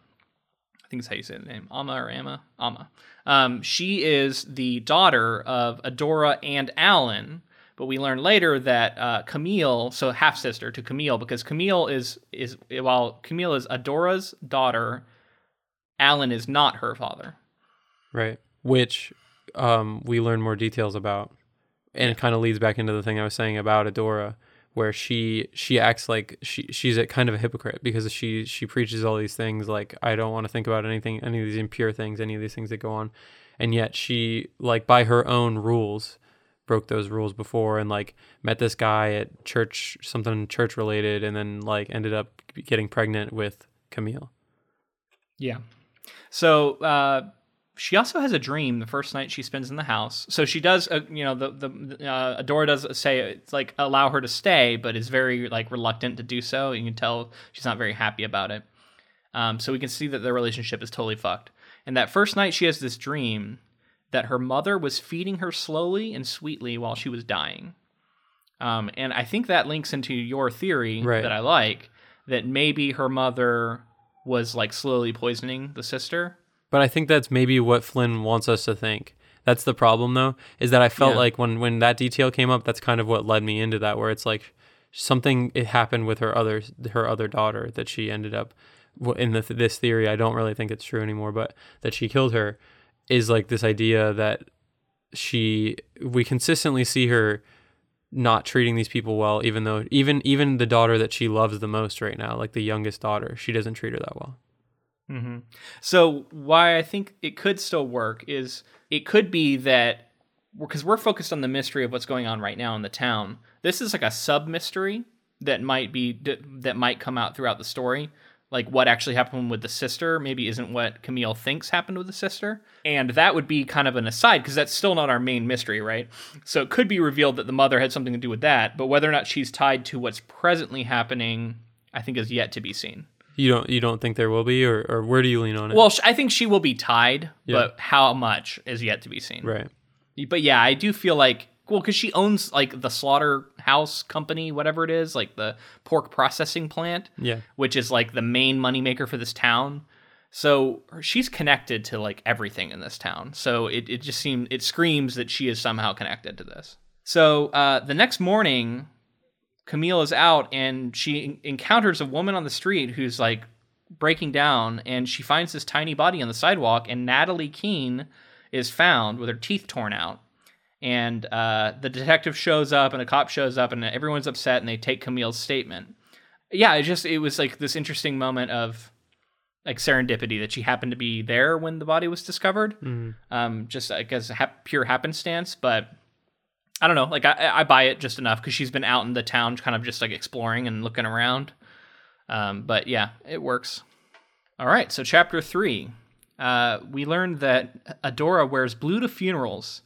I think that's how you say the name. Amma or Amma? Amma. Um, she is the daughter of Adora and Alan, but we learn later that uh, Camille, so half sister to Camille, because Camille is is while Camille is Adora's daughter, Alan is not her father. Right. Which um, we learn more details about. And it kind of leads back into the thing I was saying about Adora, where she she acts like she she's a kind of a hypocrite because she she preaches all these things like I don't want to think about anything any of these impure things, any of these things that go on. And yet she like by her own rules broke those rules before and like met this guy at church something church related and then like ended up getting pregnant with Camille. Yeah. So uh, she also has a dream the first night she spends in the house. So she does, uh, you know, the the uh, Adora does say it's like allow her to stay, but is very like reluctant to do so. You can tell she's not very happy about it. Um, so we can see that their relationship is totally fucked. And that first night, she has this dream that her mother was feeding her slowly and sweetly while she was dying. Um, and I think that links into your theory Right. that I like that maybe her mother was like slowly poisoning the sister. But I think that's maybe what Flynn wants us to think. That's the problem though, is that I felt Yeah. like when when that detail came up, that's kind of what led me into that where it's like something it happened with her other her other daughter that she ended up in the, this theory. I don't really think it's true anymore, but that she killed her is like this idea that she we consistently see her not treating these people well even though even even the daughter that she loves the most right now like the youngest daughter she doesn't treat her that well Mm-hmm. So why I think it could still work is it could be that because we're focused on the mystery of what's going on right now in the town. This is like a sub mystery that might be that might come out throughout the story. Like what actually happened with the sister maybe isn't what Camille thinks happened with the sister, and that would be kind of an aside because that's still not our main mystery, right? So it could be revealed that the mother had something to do with that, but whether or not she's tied to what's presently happening, I think is yet to be seen. You don't you don't think there will be, or, or where do you lean on it? Well, I think she will be tied, Yeah. but how much is yet to be seen. right. But yeah, I do feel like well, because she owns like the slaughterhouse company, whatever it is, like the pork processing plant, Yeah. which is like the main moneymaker for this town. So she's connected to like everything in this town. So it, it just seems it screams that she is somehow connected to this. So uh, the next morning, Camille is out and she encounters a woman on the street who's like breaking down, and she finds this tiny body on the sidewalk, and Natalie Keene is found with her teeth torn out. And uh, the detective shows up, and a cop shows up, and everyone's upset, and they take Camille's statement. Yeah, it just it was like this interesting moment of like serendipity that she happened to be there when the body was discovered. Mhm. Um, just I guess hap- pure happenstance, but I don't know. Like I, I buy it just enough because she's been out in the town, kind of just like exploring and looking around. Um, but yeah, it works. All right, so chapter three, uh, we learned that Adora wears blue to funerals,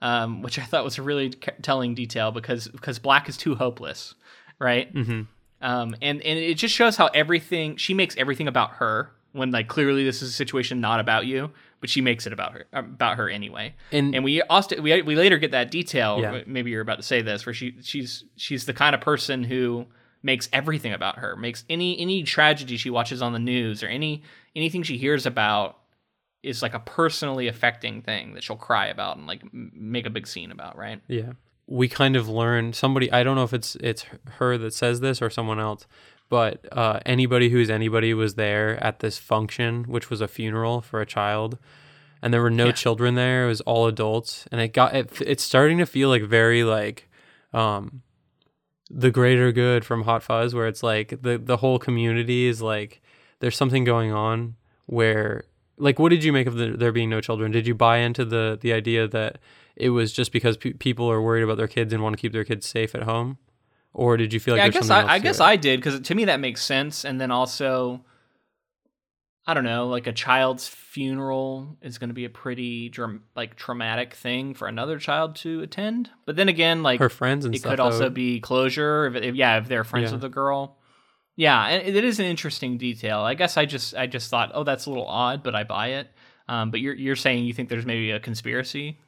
um, which I thought was a really c- telling detail because because black is too hopeless, right? hmm Um, and and it just shows how everything she makes everything about her when like clearly this is a situation not about you, but she makes it about her about her anyway. And, And we also we, we later get that detail. Yeah. Maybe you're about to say this, where she she's she's the kind of person who makes everything about her. Makes any any tragedy she watches on the news or any anything she hears about is like a personally affecting thing that she'll cry about and like make a big scene about. Right? Yeah. We kind of learn somebody I don't know if it's it's her that says this or someone else, but uh, anybody who's anybody was there at this function, which was a funeral for a child, and there were no Yeah. children there. It was all adults, and it got it, it's starting to feel like very like um the greater good from Hot Fuzz, where it's like the the whole community is like there's something going on where like what did you make of the, there being no children? Did you buy into the the idea that it was just because pe- people are worried about their kids and want to keep their kids safe at home, or did you feel like yeah, I guess I, I to guess? I did because to me that makes sense. And then also, I don't know, like a child's funeral is going to be a pretty dram- like traumatic thing for another child to attend. But then again, like her friends and it stuff. could also be closure. If, if yeah, if they're friends Yeah. with the girl. Yeah, and it is an interesting detail. I guess I just I just thought, oh, that's a little odd, but I buy it. Um, but you're you're saying you think there's maybe a conspiracy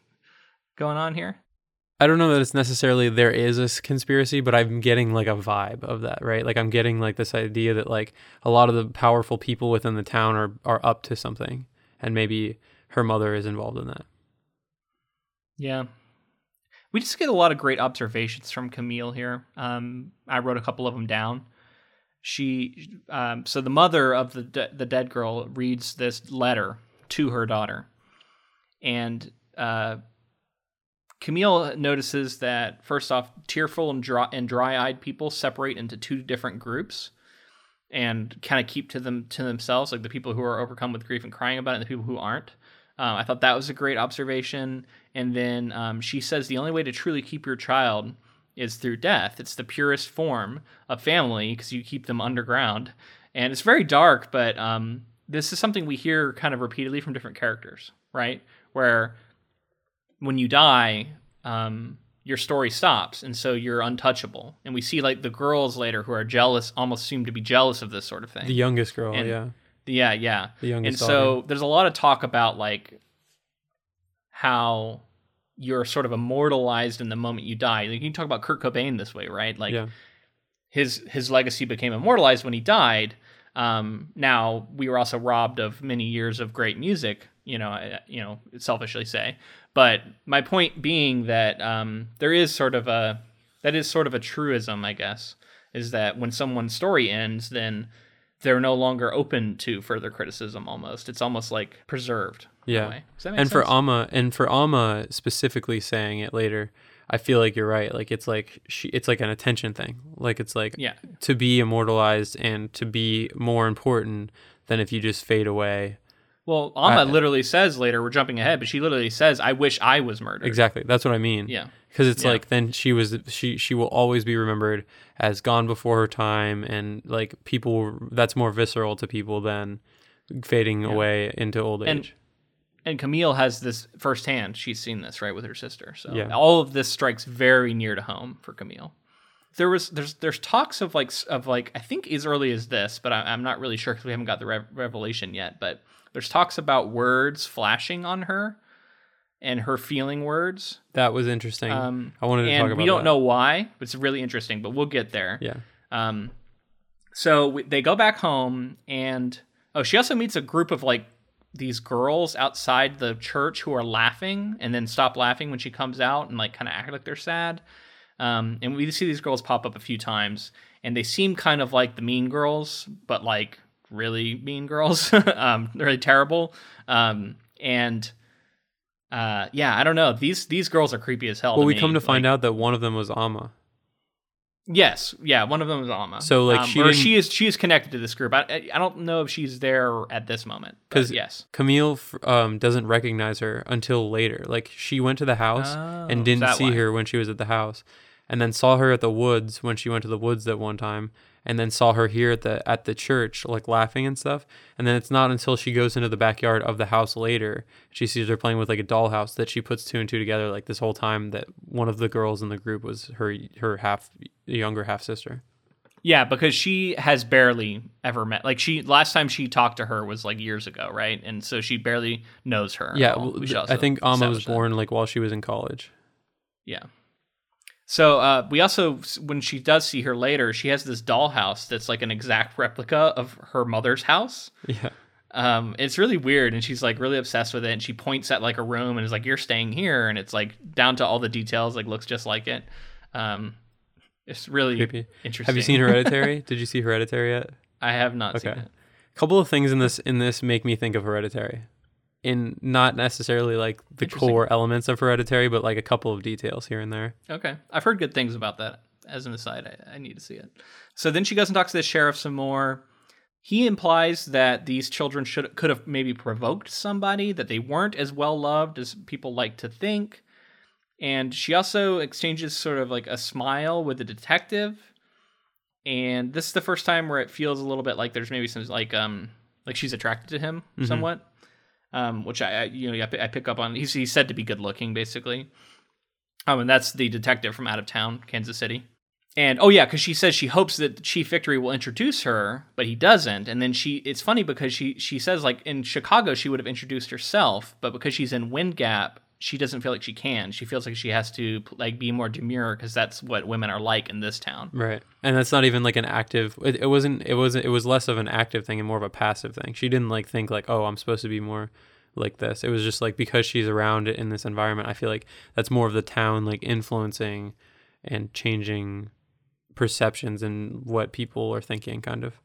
going on here? I don't know that it's necessarily there is a conspiracy, but I'm getting like a vibe of that, right? Like I'm getting like this idea that like a lot of the powerful people within the town are are up to something, and maybe her mother is involved in that. Yeah. We just get a lot of great observations from Camille here. Um, I wrote a couple of them down. She, um, so the mother of the de- the dead girl reads this letter to her daughter, and uh, Camille notices that first off, tearful and dry and dry eyed people separate into two different groups, and kind of keep to them to themselves, like the people who are overcome with grief and crying about it, and the people who aren't. Um, I thought that was a great observation. And then um, she says the only way to truly keep your child is through death. It's the purest form of family because you keep them underground. And it's very dark, but um, this is something we hear kind of repeatedly from different characters, right? Where when you die, um, your story stops, and so you're untouchable. And we see like the girls later who are jealous, almost seem to be jealous of this sort of thing. The youngest girl, And- yeah, yeah, yeah the youngest. and so daughter. there's a lot of talk about like how you're sort of immortalized in the moment you die. Like you can talk about Kurt Cobain this way, right? Like yeah, his his legacy became immortalized when he died. Um, now we were also robbed of many years of great music. You know, I- you know, selfishly say. But my point being that um, there is sort of a that is sort of a truism, I guess, is that when someone's story ends, then they're no longer open to further criticism. Almost, it's almost like preserved. in a Yeah. way. Does that make and for sense? Amma, and for Amma specifically saying it later, I feel like you're right. Like it's like she, it's like an attention thing. Like it's like yeah, to be immortalized and to be more important than if you just fade away. Well, Amma I- literally says later, we're jumping ahead, but she literally says, "I wish I was murdered." Exactly. That's what I mean. Yeah. Because it's Yeah. like then she was she she will always be remembered as gone before her time, and like people that's more visceral to people than fading away into old age. And Camille has this firsthand. She's seen this right with her sister. So Yeah. all of this strikes very near to home for Camille. there was there's there's talks of like of like I think as early as this, but I, I'm not really sure because we haven't got the rev- revelation yet. But there's talks about words flashing on her and her feeling words. That was interesting. Um, I wanted to talk about we don't that. know why, but it's really interesting. But we'll get there. Yeah. Um, so we, they go back home, and oh, she also meets a group of like these girls outside the church who are laughing, and then stop laughing when she comes out, and like kind of act like they're sad. Um, and we see these girls pop up a few times, and they seem kind of like the mean girls, but like really mean girls, um, really terrible. Um, and uh, yeah, I don't know. These these girls are creepy as hell. Well, we me. come to find Like- out that one of them was Amma. Yes, yeah, one of them is Amma. So, like, Um, she or she is she is connected to this group. I I I don't know if she's there at this moment. Because yes, Camille um, doesn't recognize her until later. Like she went to the house Oh, and didn't see why? her when she was at the house, and then saw her at the woods when she went to the woods that one time, and then saw her here at the at the church like laughing and stuff. And then it's not until she goes into the backyard of the house later, she sees her playing with like a dollhouse that she puts two and two together. Like this whole time that one of the girls in the group was her her half younger half sister. yeah, because she has barely ever met. Like she last time she talked to her was like years ago, right? And so she barely knows her. Yeah, well, We I think Amma was establish that. born like while she was in college. Yeah. So uh, we also, when she does see her later, she has this dollhouse that's like an exact replica of her mother's house. Yeah. Um, it's really weird, and she's like really obsessed with it. And she points at like a room and is like, "You're staying here," and it's like down to all the details, like looks just like it. Um, it's really Creepy. interesting. Have you seen Hereditary? Did you see Hereditary yet? I have not seen Okay. it. A couple of things in this in this make me think of Hereditary. In not necessarily like the core elements of Hereditary, but like a couple of details here and there. Okay, I've heard good things about that. As an aside, I, I need to see it. So then she goes and talks to the sheriff some more. He implies that these children should could have maybe provoked somebody, that they weren't as well loved as people like to think. And she also exchanges sort of like a smile with the detective. And this is the first time where it feels a little bit like there's maybe some like um like she's attracted to him Mhm. somewhat. Um, which I, I you know I, pick up on. He's he's said to be good looking basically. Um, and that's the detective from out of town, Kansas City. And oh yeah, because she says she hopes that Chief Vickery will introduce her, but he doesn't. And then she, it's funny because she she says like in Chicago she would have introduced herself, but because she's in Wind Gap, she doesn't feel like she can. She feels like she has to like be more demure because that's what women are like in this town. Right. And that's not even like an active it, it wasn't it wasn't it was less of an active thing and more of a passive thing. She didn't like think like, "Oh, I'm supposed to be more like this." It was just like because she's around in this environment, I feel like that's more of the town like influencing and changing perceptions and what people are thinking kind of.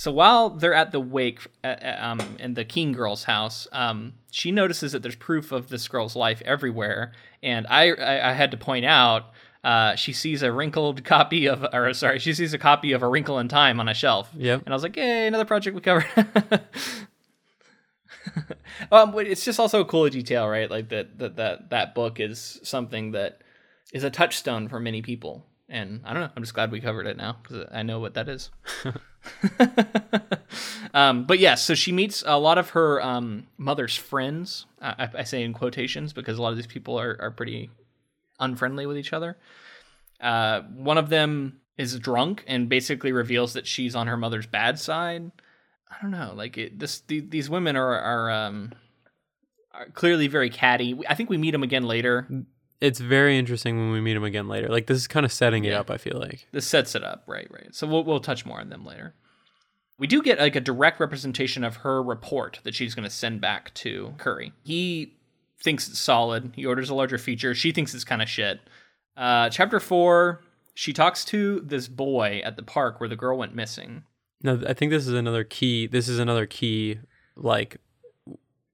So while they're at the wake uh, uh, um, in the Keene girl's house, um, she notices that there's proof of this girl's life everywhere, and I I, I had to point out uh, she sees a wrinkled copy of, or sorry, she sees a copy of A Wrinkle in Time on a shelf, Yep. and I was like, "Yay, another project we covered." um, it's just also a cool detail, right? Like that that that that book is something that is a touchstone for many people, and I don't know. I'm just glad we covered it now because I know what that is. um, but yes, so she meets a lot of her um, mother's friends. I, I say in quotations because a lot of these people are, are pretty unfriendly with each other. Uh, one of them is drunk and basically reveals that she's on her mother's bad side. I don't know, like it, this. The, these women are are, um, are clearly very catty. I think we meet them again later. It's very interesting when we meet him again later. Like this is kind of setting it Yeah. up, I feel like. This sets it up, right? Right. So we'll we'll touch more on them later. We do get like a direct representation of her report that she's going to send back to Curry. He thinks it's solid. He orders a larger feature. She thinks it's kind of shit. Uh, chapter four, she talks to this boy at the park where the girl went missing. No, I think this is another key. This is another key like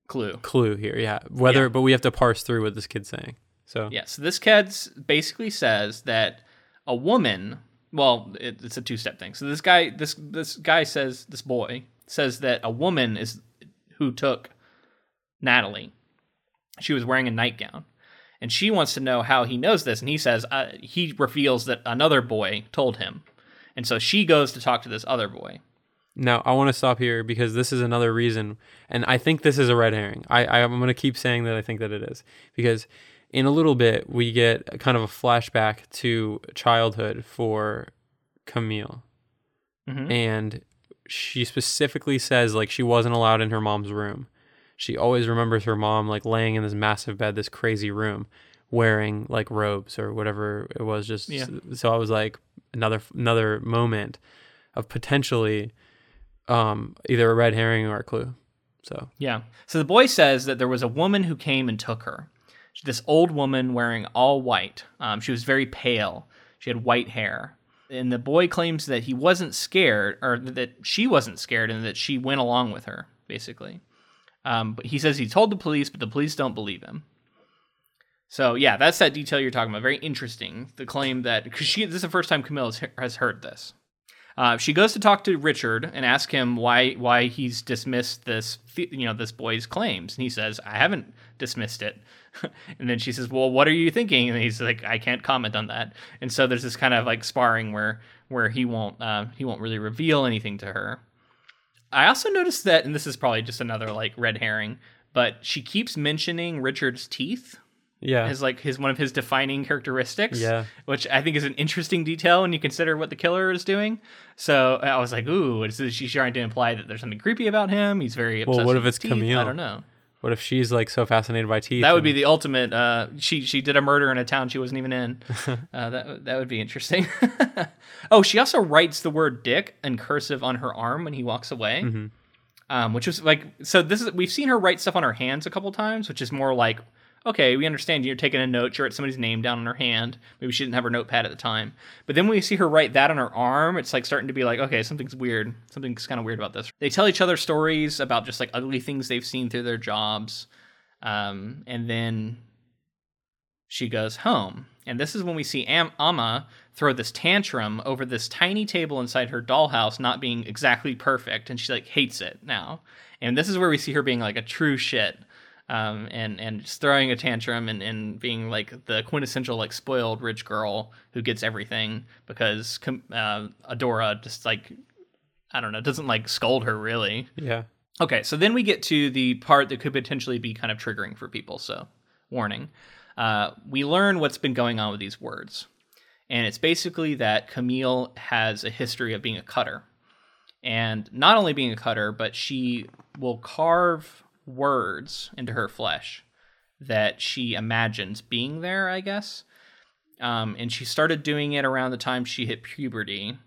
Clue. clue here. Yeah. Whether Yeah. but we have to parse through what this kid's saying. So Yeah. So this kid's basically says that a woman. Well, it, it's a two-step thing. So this guy, this this guy says, this boy says that a woman is who took Natalie. She was wearing a nightgown, and she wants to know how he knows this. And he says uh, he reveals that another boy told him, and so she goes to talk to this other boy. Now I want to stop here because this is another reason, and I think this is a red herring. I I'm going to keep saying that I think that it is because in a little bit, we get kind of a flashback to childhood for Camille. Mhm. And she specifically says like she wasn't allowed in her mom's room. She always remembers her mom like laying in this massive bed, this crazy room, wearing like robes or whatever it was. Just Yeah. so I was like another another moment of potentially um, either a red herring or a clue. So Yeah. So the boy says that there was a woman who came and took her. This old woman wearing all white. Um, she was very pale. She had white hair. And the boy claims that he wasn't scared, or that she wasn't scared, and that she went along with her, basically. Um, but he says he told the police, but the police don't believe him. So yeah, that's that detail you're talking about. Very interesting. The claim that because she this is the first time Camille has, has heard this. Uh, she goes to talk to Richard and ask him why why he's dismissed this th- you know this boy's claims, and he says I haven't dismissed it. and then she says, "Well, what are you thinking?" And he's like, "I can't comment on that." And so there's this kind of like sparring where where he won't uh, he won't really reveal anything to her. I also noticed that, and this is probably just another like red herring, but she keeps mentioning Richard's teeth yeah, as like his one of his defining characteristics. Yeah. Which I think is an interesting detail when you consider what the killer is doing. So I was like, ooh, is she trying to imply that there's something creepy about him? He's very obsessed Well, what with if it's teeth? Camille? I don't know. what if she's like so fascinated by teeth? That would be the ultimate. Uh, she she did a murder in a town she wasn't even in. Uh, that that would be interesting. oh, she also writes the word "dick" in cursive on her arm when he walks away, Mm-hmm. um, which was like so. This is we've seen her write stuff on her hands a couple times, which is more like okay, we understand you're taking a note. She wrote somebody's name down on her hand. Maybe she didn't have her notepad at the time, but then when we see her write that on her arm, it's like starting to be like okay, something's weird. Something's kind of weird about this. They tell each other stories about just like ugly things they've seen through their jobs. Um, and then she goes home. And this is when we see Am- Amma throw this tantrum over this tiny table inside her dollhouse not being exactly perfect. And she like hates it now. And this is where we see her being like a true shit. Um, and, and just throwing a tantrum and, and being like the quintessential like spoiled rich girl who gets everything because uh, Adora just like I don't know doesn't like scold her really yeah. Okay, so then we get to the part that could potentially be kind of triggering for people. So, warning. Uh, we learn what's been going on with these words. And it's basically that Camille has a history of being a cutter. And not only being a cutter, but she will carve words into her flesh that she imagines being there, I guess. Um, and she started doing it around the time she hit puberty.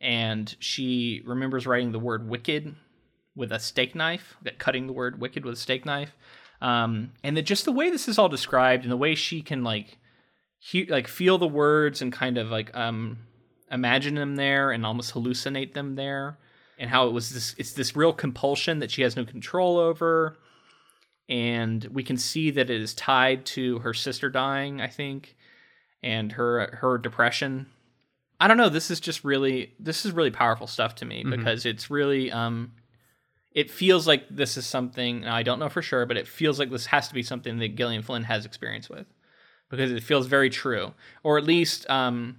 And she remembers writing the word wicked with a steak knife, cutting the word wicked with a steak knife. Um, and that just the way this is all described and the way she can like he, like feel the words and kind of like um imagine them there and almost hallucinate them there and how it was this it's this real compulsion that she has no control over. And we can see that it is tied to her sister dying i think and her her depression. I don't know. This is just really this is really powerful stuff to me because it's really um it feels like this is something i don't know for sure but it feels like this has to be something that gillian flynn has experience with because it feels very true or at least um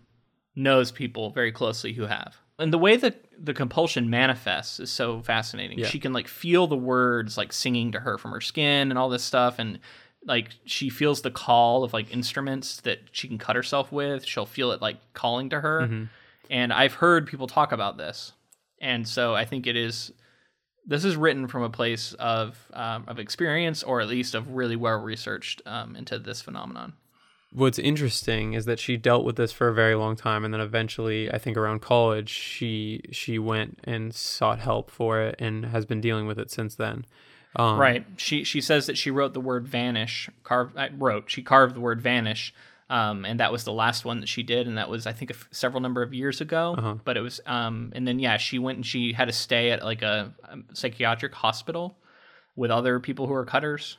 knows people very closely who have. And the way that the compulsion manifests is so fascinating. Yeah. she can like feel the words like singing to her from her skin and all this stuff and like she feels the call of like instruments that she can cut herself with. She'll feel it like calling to her. Mhm. and i've heard people talk about this. And so i think it is this is written from a place of um, of experience or at least of really well researched um, into this phenomenon What's interesting is that she dealt with this for a very long time, and then eventually, I think around college, she she went and sought help for it, and has been dealing with it since then. Um, right she she says that she wrote the word vanish carved I wrote she carved the word vanish um, and that was the last one that she did and that was i think a f- several number of years ago Uh-huh. but it was um, and then yeah she went and she had to stay at like a, a psychiatric hospital with other people who are cutters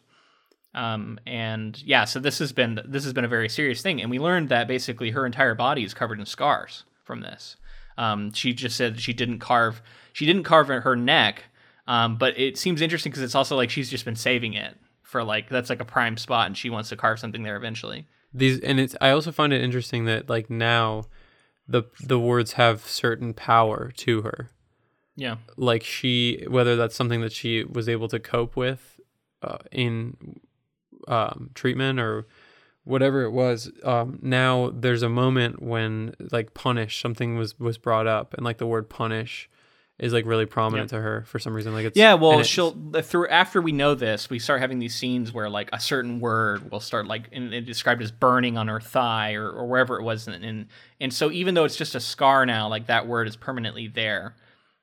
um, and yeah so this has been this has been a very serious thing. And we learned that basically her entire body is covered in scars from this. Um, she just said she didn't carve she didn't carve her neck um, but it seems interesting because it's also like she's just been saving it for like that's like a prime spot and she wants to carve something there eventually. These and it's i also find it interesting that like now the the words have certain power to her. Yeah. Like she whether that's something that she was able to cope with uh, in um, treatment or whatever it was um now there's a moment when like punish something was was brought up and like the word punish is like really prominent to her for some reason like it's Yeah, well, she'll through after we know this, we start having these scenes where like a certain word will start like and it described as burning on her thigh or, or wherever it was, and, and and so even though it's just a scar now, like that word is permanently there,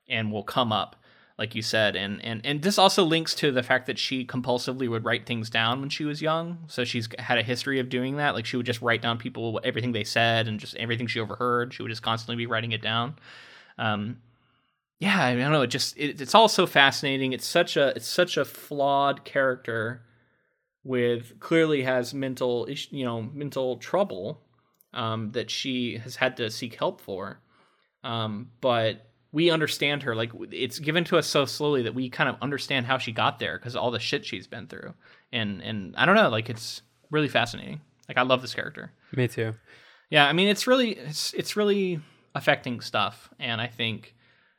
and will come up, like you said, and and and this also links to the fact that she compulsively would write things down when she was young, so she's had a history of doing that. Like she would just write down people everything they said and just everything she overheard. She would just constantly be writing it down. Um, yeah, I don't know. It just it, it's all so fascinating. It's such a it's such a flawed character with clearly has mental you know mental trouble um, that she has had to seek help for. Um, but we understand her like it's given to us so slowly that we kind of understand how she got there because all the shit she's been through. And and I don't know, like it's really fascinating. Like I love this character. me too Yeah, I mean it's really it's it's really affecting stuff and I think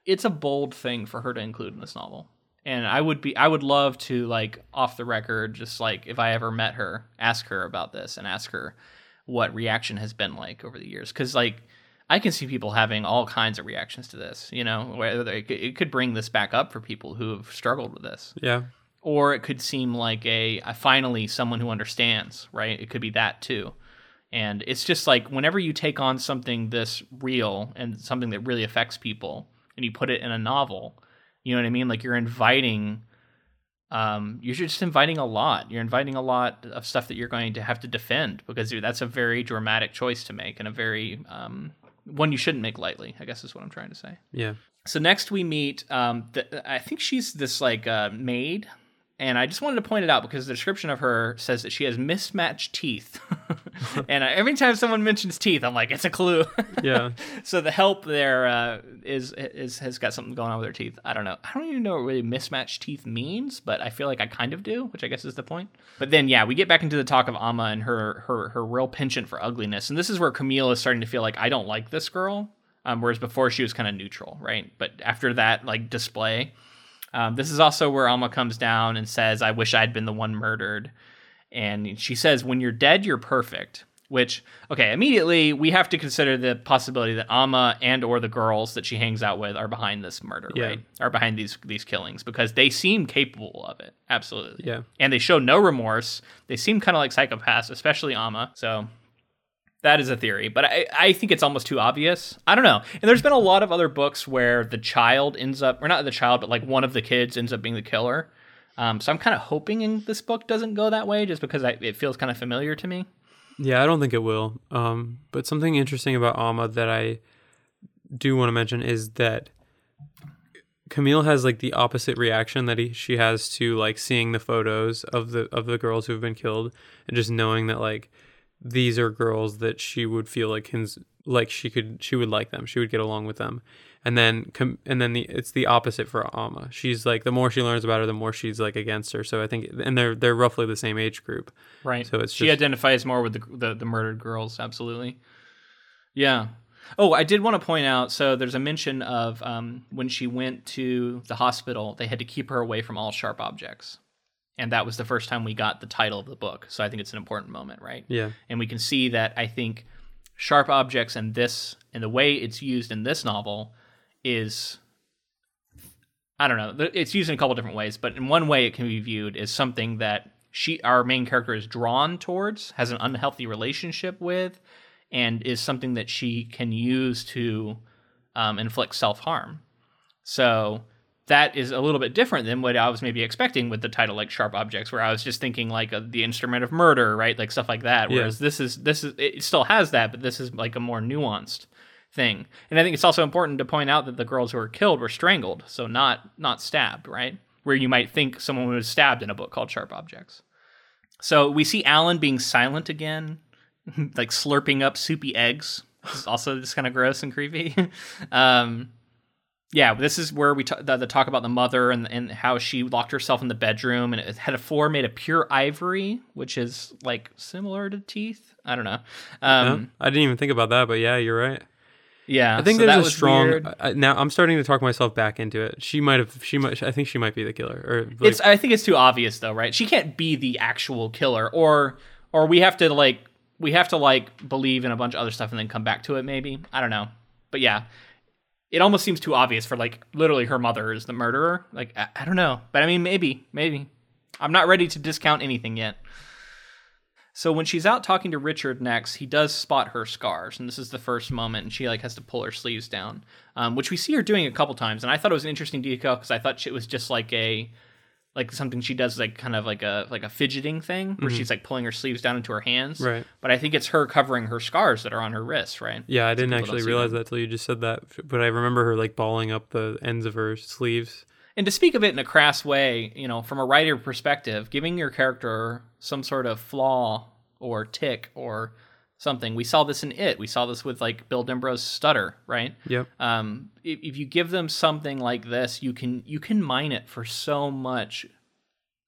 it's a bold thing for her to include in this novel. And I would be I would love to like off the record just like if I ever met her, ask her about this and ask her what reaction has been like over the years cuz like I can see people having all kinds of reactions to this, you know, whether they, it could bring this back up for people who have struggled with this yeah or it could seem like a, a finally someone who understands, right? It could be that too. And it's just like whenever you take on something this real and something that really affects people and you put it in a novel, you know what I mean? Like you're inviting um you're just inviting a lot. You're inviting a lot of stuff that you're going to have to defend because that's a very dramatic choice to make and a very um one you shouldn't make lightly, I guess is what I'm trying to say. yeah So next we meet, um, the, I think she's this like uh, maid, and I just wanted to point it out because the description of her says that she has mismatched teeth, and every time someone mentions teeth, I'm like, it's a clue. yeah so the help there uh, is is has got something going on with her teeth. I don't know. I don't even know what really mismatched teeth means, but I feel like I kind of do, which I guess is the point. But then yeah, we get back into the talk of Amma and her her her real penchant for ugliness, and this is where Camille is starting to feel like I don't like this girl. Um, whereas before she was kind of neutral, right? But after that like display, um, this is also where Amma comes down and says, "I wish I'd been the one murdered." And she says, "When you're dead, you're perfect." Which, okay, immediately we have to consider the possibility that Amma and or the girls that she hangs out with are behind this murder, Yeah. right? Are behind these these killings because they seem capable of it, absolutely. yeah And they show no remorse. They seem kind of like psychopaths, especially Amma. So that is a theory, but I, I think it's almost too obvious. I don't know. And there's been a lot of other books where the child ends up, or not the child, but like one of the kids ends up being the killer. Um, so I'm kind of hoping this book doesn't go that way, just because I, it feels kind of familiar to me. Yeah, I don't think it will. Um, but something interesting about Amma that I do want to mention is that Camille has like the opposite reaction that he, she has to like seeing the photos of the of the girls who've been killed and just knowing that like these are girls that she would feel like can like she could she would like them she would get along with them and then com- and then the it's the opposite for Amma she's like the more she learns about her the more she's like against her so I think and they're they're roughly the same age group Right. So it's she just- identifies more with the, the the murdered girls. Absolutely. Yeah. Oh, I did want to point out. So there's a mention of um, when she went to the hospital, they had to keep her away from all sharp objects, and that was the first time we got the title of the book. So I think it's an important moment, right? yeah And we can see that I think sharp objects and this and the way it's used in this novel is I don't know. It's used in a couple different ways, but in one way it can be viewed as something that she our main character is drawn towards, has an unhealthy relationship with, and is something that she can use to um, inflict self-harm. So that is a little bit different than what I was maybe expecting with the title like sharp objects where I was just thinking like a, the instrument of murder, right? Like stuff like that. Yeah. Whereas this is this is it still has that, but this is like a more nuanced thing. And I think it's also important to point out that the girls who were killed were strangled, so not not stabbed, right? Where you might think someone was stabbed in a book called Sharp Objects. So we see Alan being silent again, like slurping up soupy eggs. This is also just kind of gross and creepy. um, yeah, this is where we t- the, the talk about the mother and and how she locked herself in the bedroom and it had a floor made of pure ivory, which is like similar to teeth. I don't know. Yeah, Um, I didn't even think about that, but yeah, you're right. yeah, I think so that there's a was strong. I- now I'm starting to talk myself back into it. She might have. She might. I think she might be the killer. Or like, it's I think it's too obvious though, right? She can't be the actual killer, or or we have to like we have to like believe in a bunch of other stuff and then come back to it maybe i don't know but yeah it almost seems too obvious for like literally her mother is the murderer. Like i, I don't know. But i mean maybe maybe. I'm not ready to discount anything yet. So when she's out talking to richard next he does spot her scars and this is the first moment and she like has to pull her sleeves down um, which we see her doing a couple times and i thought it was an interesting detail because i thought it was just like a like something she does like kind of like a like a fidgeting thing where mm-hmm. she's like pulling her sleeves down into her hands Right. but i think it's her covering her scars that are on her wrists right Yeah, I didn't actually realize them. that till you just said that. But I remember her like balling up the ends of her sleeves. and to speak of it in a crass way you know from a writer perspective giving your character some sort of flaw or tick or something we saw this in it we saw this with like bill Denbrough's stutter right Yep. um, if, if you give them something like this you can you can mine it for so much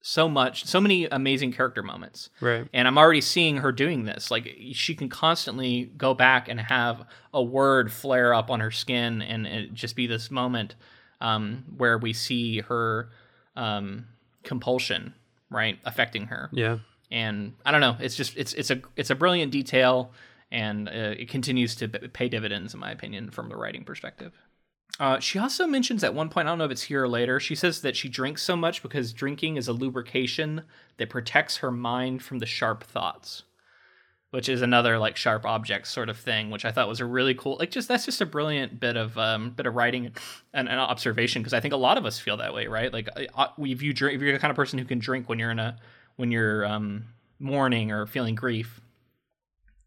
so much so many amazing character moments Right. and i'm already seeing her doing this like she can constantly go back and have a word flare up on her skin and it just be this moment um, where we see her um, compulsion right affecting her Yeah. And I don't know. It's just it's it's a it's a brilliant detail, and uh, it continues to pay dividends in my opinion from the writing perspective. Uh, she also mentions at one point, I don't know if it's here or later, she says that she drinks so much because drinking is a lubrication that protects her mind from the sharp thoughts, which is another like sharp object sort of thing, which I thought was a really cool, like just that's just a brilliant bit of um, bit of writing and, and observation because I think a lot of us feel that way, right? Like uh, if you drink, if you're the kind of person who can drink when you're in a when you're um, mourning or feeling grief,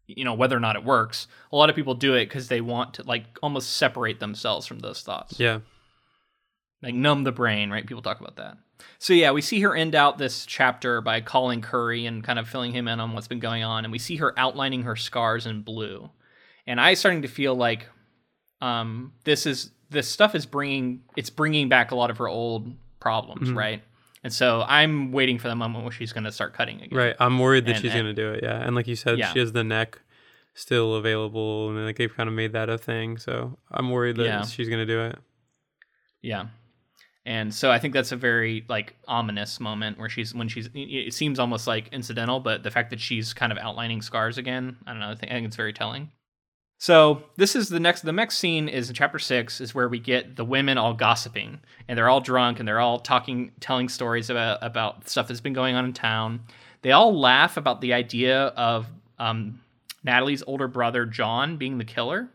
you know whether or not it works. A lot of people do it because they want to like almost separate themselves from those thoughts Yeah. like numb the brain, right? People talk about that. So yeah, we see her end out this chapter by calling Curry and kind of filling him in on what's been going on, and we see her outlining her scars in blue. And I starting to feel like um, this is this stuff is bringing it's bringing back a lot of her old problems, right? And so I'm waiting for the moment where she's going to start cutting again. Right. I'm worried that And- she's gonna do it. Yeah. And like you said, Yeah. she has the neck still available, and like they've kind of made that a thing. So I'm worried that Yeah. she's gonna do it. Yeah. And so I think that's a very like ominous moment where she's when she's it seems almost like incidental, but the fact that she's kind of outlining scars again, I don't know, I think, I think it's very telling. So this is the next the next scene is in chapter six is where we get the women all gossiping and they're all drunk and they're all talking telling stories about about stuff that's been going on in town. They all laugh about the idea of um, Natalie's older brother John being the killer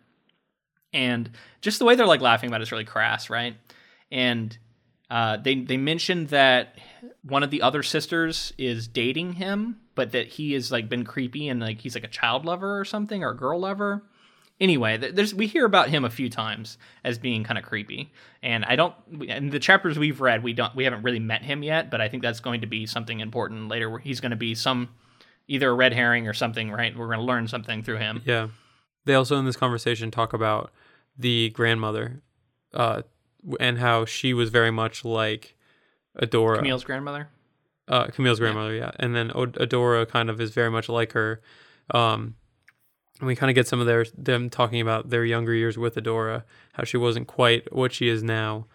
and just the way they're like laughing about it is really crass, right? And uh, they they mentioned that one of the other sisters is dating him, but that he has like been creepy and like he's like a child lover or something or a girl lover. Anyway, there's we hear about him a few times as being kind of creepy, and I don't. In the chapters we've read, we don't we haven't really met him yet, but I think that's going to be something important later. Where he's going to be some either a red herring or something, right? We're going to learn something through him. Yeah. They also in this conversation talk about the grandmother, uh, and how she was very much like Adora. Camille's grandmother. uh, Camille's grandmother, yeah. And then Adora kind of is very much like her. Um, and we kind of get some of their them talking about their younger years with Adora, how she wasn't quite what she is now.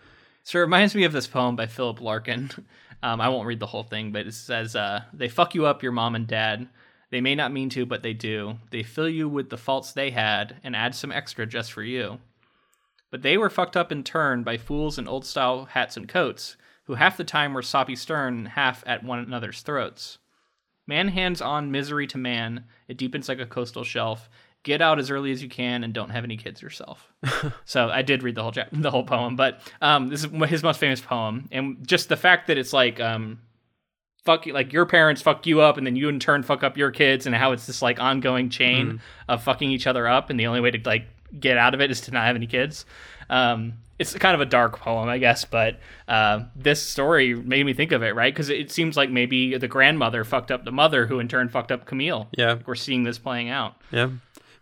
So it reminds me of this poem by Philip Larkin. Um, I won't read the whole thing, but it says, uh, They fuck you up, your mom and dad. They may not mean to, but they do. They fill you with the faults they had and add some extra just for you. But they were fucked up in turn by fools in old style hats and coats, who half the time were soppy stern, half at one another's throats. Man hands on misery to man, it deepens like a coastal shelf. Get out as early as you can and don't have any kids yourself. so I did read the whole chap- the whole poem, but um, this is his most famous poem, and just the fact that it's like um, fuck you, like your parents fuck you up, and then you in turn fuck up your kids, and how it's this like ongoing chain of fucking each other up, and the only way to like get out of it is to not have any kids. Um, it's kind of a dark poem, I guess, but uh, this story made me think of it, right? Because it seems like maybe the grandmother fucked up the mother, who in turn fucked up Camille. Yeah, We're seeing this playing out. yeah.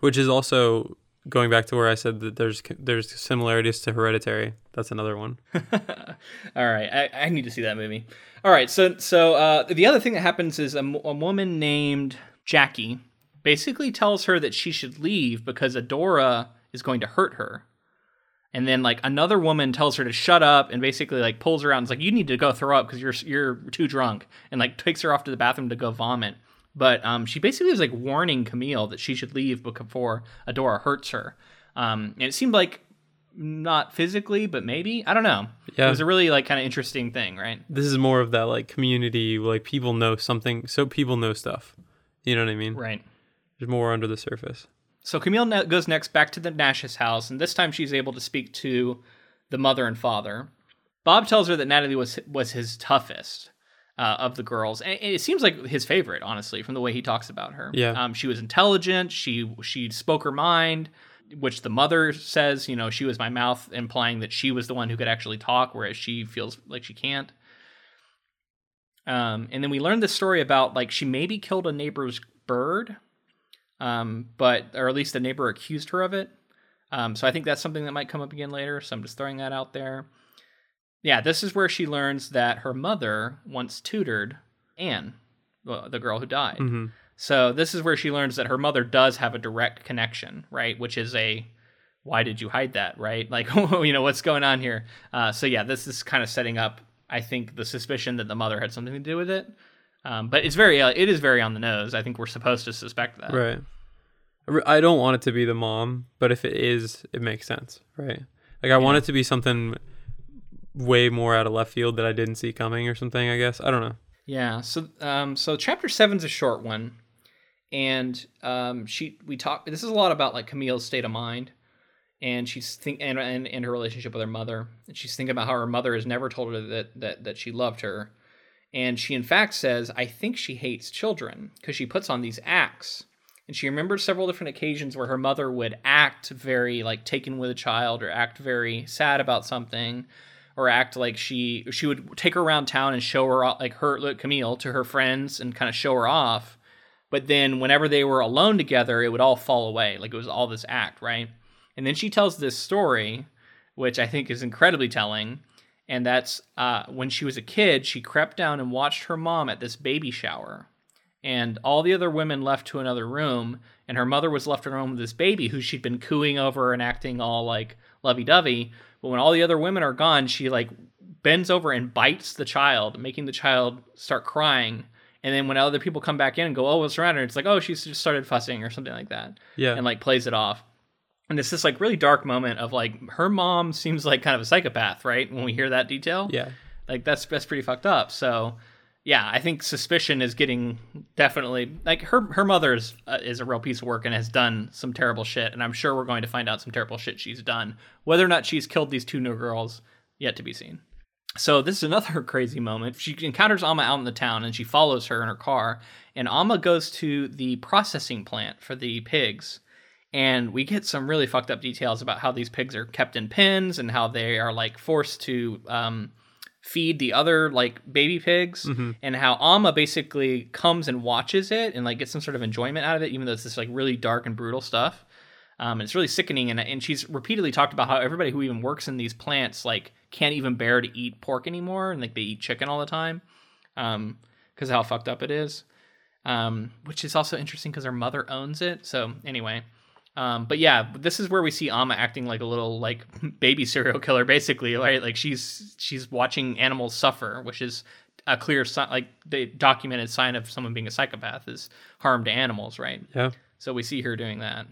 Which is also going back to where I said that there's there's similarities to Hereditary. That's another one. All right, I, I need to see that movie. All right, so so uh, the other thing that happens is a woman named Jackie basically tells her that she should leave because Adora is going to hurt her. And then like another woman tells her to shut up and basically like pulls her out and is like, "You need to go throw up because you're you're too drunk," and like takes her off to the bathroom to go vomit. But um, she basically was like warning Camille that she should leave before Adora hurts her. Um, and it seemed like not physically, but maybe I don't know. Yeah. It was a really like kind of interesting thing, right? This is more of that like community, like people know something, so people know stuff. You know what I mean? Right. There's more under the surface. So Camille ne- goes next back to the Nash's house, and this time she's able to speak to the mother and father. Bob tells her that Natalie was was his toughest uh, of the girls, and it seems like his favorite, honestly, from the way he talks about her. Yeah. um, she was intelligent. She she spoke her mind, which the mother says, you know, she was my mouth, implying that she was the one who could actually talk, whereas she feels like she can't. Um, and then we learned this story about like she maybe killed a neighbor's bird, um, but or at least the neighbor accused her of it. Um, so I think that's something that might come up again later. So I'm just throwing that out there. Yeah, this is where she learns that her mother once tutored Ann, the the girl who died. hmm So this is where she learns that her mother does have a direct connection, right? Which is a why did you hide that, right? Like, you know, what's going on here? Uh, so yeah, this is kind of setting up, I think, the suspicion that the mother had something to do with it. Um, but it's very, uh, it is very on the nose. I think we're supposed to suspect that. Right. I don't want it to be the mom, but if it is, it makes sense, right? Like I want it to be something way more out of left field that I didn't see coming or something. I guess I don't know. Yeah. So, um, so chapter seven's a short one, and um, she we talk. This is a lot about like Camille's state of mind, and she's think and, and and her relationship with her mother. And she's thinking about how her mother has never told her that that that she loved her, and she in fact says, "I think she hates children because she puts on these acts." And she remembers several different occasions where her mother would act very like taken with a child or act very sad about something or act like she she would take her around town and show her off- like her like Camille to her friends and kind of show her off. But then whenever they were alone together, it would all fall away. Like it was all this act, right? And then she tells this story, which I think is incredibly telling. And that's uh, when she was a kid, she crept down and watched her mom at this baby shower. And all the other women left to another room, and her mother was left alone with this baby who she'd been cooing over and acting all like lovey dovey. But when all the other women are gone, she like bends over and bites the child, making the child start crying. And then when other people come back in and go, "Oh, what's wrong?" her?" it's like, "Oh, she's just started fussing" or something like that, Yeah. and like plays it off. And it's this like really dark moment of like her mom seems like kind of a psychopath, right? When we hear that detail, yeah. like that's that's pretty fucked up. So yeah, I think suspicion is getting definitely like her her mother is uh, is a real piece of work and has done some terrible shit, and I'm sure we're going to find out some terrible shit she's done. Whether or not she's killed these two new girls, yet to be seen. So this is another crazy moment. She encounters Amma out in the town, and she follows her in her car. And Amma goes to the processing plant for the pigs, and we get some really fucked up details about how these pigs are kept in pens and how they are like forced to um, feed the other like baby pigs and how Amma basically comes and watches it and like gets some sort of enjoyment out of it even though it's this like really dark and brutal stuff. Um, and it's really sickening and, and she's repeatedly talked about how everybody who even works in these plants like can't even bear to eat pork anymore and like they eat chicken all the time um because how fucked up it is. Um which is also interesting because her mother owns it. So anyway um, but yeah, this is where we see Amma acting like a little like baby serial killer, basically, right? Like she's she's watching animals suffer, which is a clear sign, like the documented sign of someone being a psychopath is harm to animals, right? Yeah. So we see her doing that.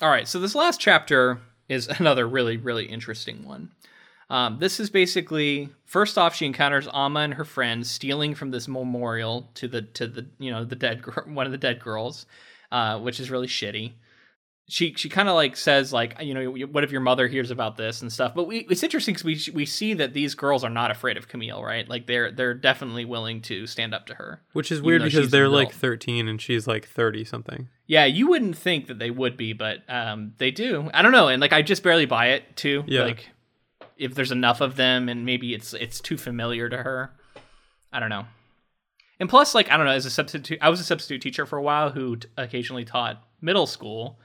All right, so this last chapter is another really really interesting one. Um, this is basically first off, she encounters Amma and her friends stealing from this memorial to the to the you know the dead one of the dead girls, uh, which is really shitty. She she kind of like says like you know what if your mother hears about this and stuff. But we it's interesting because we we see that these girls are not afraid of Camille, right? Like they're they're definitely willing to stand up to her. Which is weird because they're like 13 and she's like 30 something. Yeah, you wouldn't think that they would be, but um, they do. I don't know, and like I just barely buy it too. Yeah. Like if there's enough of them, and maybe it's it's too familiar to her. I don't know. And plus, like I don't know, as a substitute, I was a substitute teacher for a while who t- occasionally taught middle school.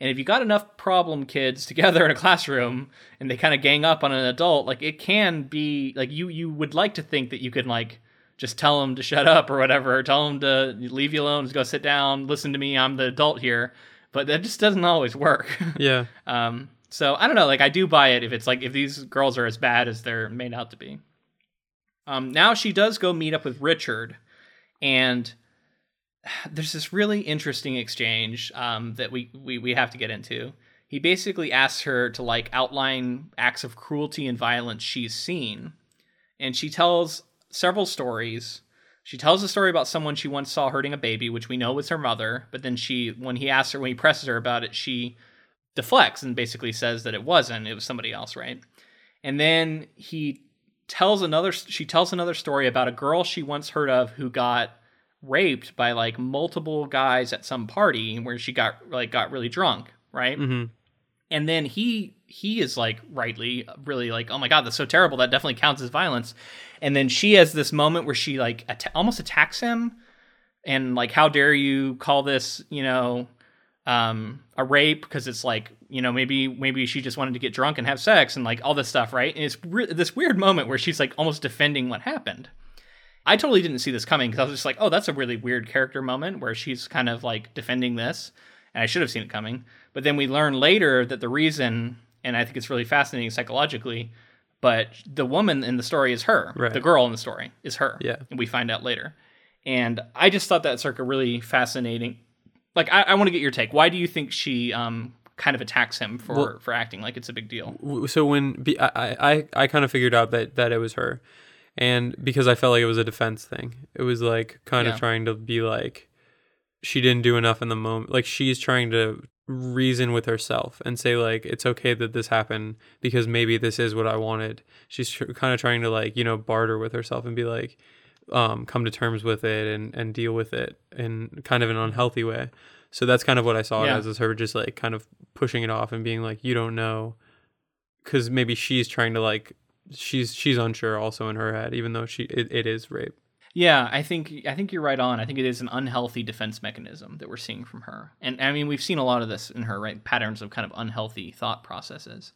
And if you got enough problem kids together in a classroom and they kind of gang up on an adult, like it can be like you you would like to think that you could like just tell them to shut up or whatever, or tell them to leave you alone, just go sit down, listen to me, I'm the adult here. But that just doesn't always work. Yeah. um, so I don't know, like I do buy it if it's like if these girls are as bad as they're made out to be. Um, now she does go meet up with Richard, and there's this really interesting exchange um, that we, we we have to get into. He basically asks her to like outline acts of cruelty and violence she's seen, and she tells several stories. She tells a story about someone she once saw hurting a baby, which we know was her mother. But then she, when he asks her, when he presses her about it, she deflects and basically says that it wasn't. It was somebody else, right? And then he tells another. She tells another story about a girl she once heard of who got raped by like multiple guys at some party where she got like got really drunk, right? hmm And then he he is like rightly really like oh my god that's so terrible that definitely counts as violence. And then she has this moment where she like almost attacks him and like how dare you call this you know um a rape because it's like you know maybe maybe she just wanted to get drunk and have sex and like all this stuff right and it's re- this weird moment where she's like almost defending what happened I totally didn't see this coming because I was just like, oh, that's a really weird character moment where she's kind of like defending this, and I should have seen it coming. But then we learn later that the reason, and I think it's really fascinating psychologically, but the woman in the story is her. Right. The girl in the story is her. Yeah. And we find out later. And I just thought that circa really fascinating. Like, I, I want to get your take. Why do you think she um, kind of attacks him for, Well- for acting like it's a big deal? So when be, I, I I kind of figured out that that it was her, and because I felt like it was a defense thing, it was like kind Yeah. of trying to be like she didn't do enough in the moment. Like she's trying to reason with herself and say like it's okay that this happened because maybe this is what I wanted. She's tr- kind of trying to like you know barter with herself and be like um come to terms with it and and deal with it in kind of an unhealthy way. So that's kind of what I saw Yeah. it as is her just like kind of pushing it off and being like you don't know because maybe she's trying to like she's she's unsure also in her head even though she it, it is rape Yeah, I think I think you're right on. I think it is an unhealthy defense mechanism that we're seeing from her. And I mean, we've seen a lot of this in her, right? Patterns of kind of unhealthy thought processes.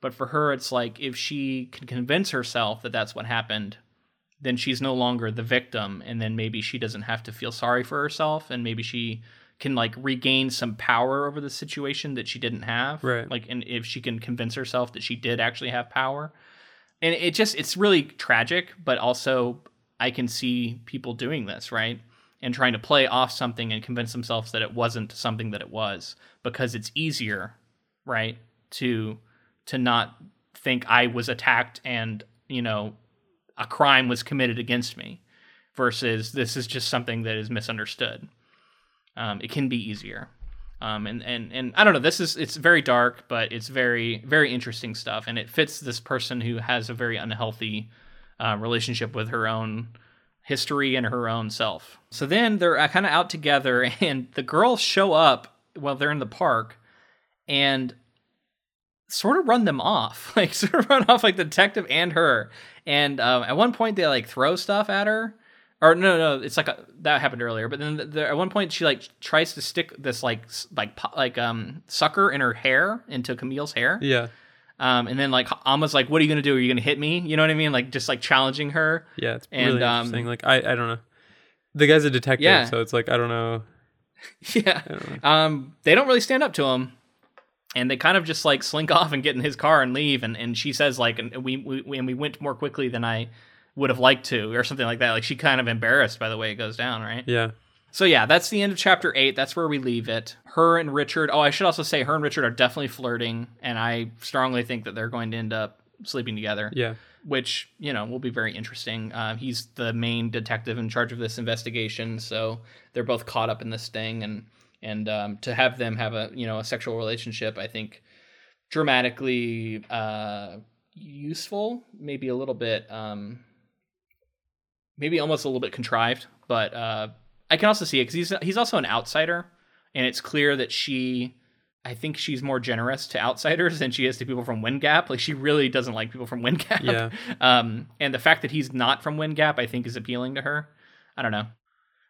But for her, it's like if she can convince herself that that's what happened, then she's no longer the victim and then maybe she doesn't have to feel sorry for herself and maybe she can like regain some power over the situation that she didn't have. Right. Like and if she can convince herself that she did actually have power. And it just it's really tragic, but also I can see people doing this, right? And trying to play off something and convince themselves that it wasn't something that it was because it's easier, right? To to not think I was attacked and, you know, a crime was committed against me versus this is just something that is misunderstood. Um, it can be easier. Um, and, and, and I don't know, this is, it's very dark, but it's very, very interesting stuff. And it fits this person who has a very unhealthy uh, relationship with her own history and her own self. So then they're kind of out together, and the girls show up while they're in the park and sort of run them off, like sort of run off like the detective and her. And um, at one point, they like throw stuff at her. Or no, no, it's like a, that happened earlier. But then the, at one point, she like tries to stick this like like like um sucker in her hair into Camille's hair. yeah Um, and then like Amma's like, "What are you gonna do? Are you gonna hit me?" You know what I mean? Like just like challenging her. yeah it's And, really um, interesting like i i don't know the guy's a detective Yeah. so it's like i don't know yeah. don't know Um, they don't really stand up to him, and they kind of just like slink off and get in his car and leave. And, and she says like, and we, we and we went more quickly than I would have liked to, or something like that. Like she kind of embarrassed by the way it goes down, right? yeah So yeah, that's the end of chapter eight. That's where we leave it. Her and Richard. Oh, I should also say her and Richard are definitely flirting, and I strongly think that they're going to end up sleeping together yeah which you know will be very interesting. Uh, he's the main detective in charge of this investigation, so they're both caught up in this thing, and and um, to have them have a you know a sexual relationship, I think dramatically uh, useful, maybe a little bit, um, maybe almost a little bit contrived, but uh, I can also see it because he's he's also an outsider, and it's clear that she I think she's more generous to outsiders than she is to people from Wind Gap. Like she really doesn't like people from Wind Gap. Yeah. Um, and the fact that he's not from Wind Gap, I think, is appealing to her. I don't know.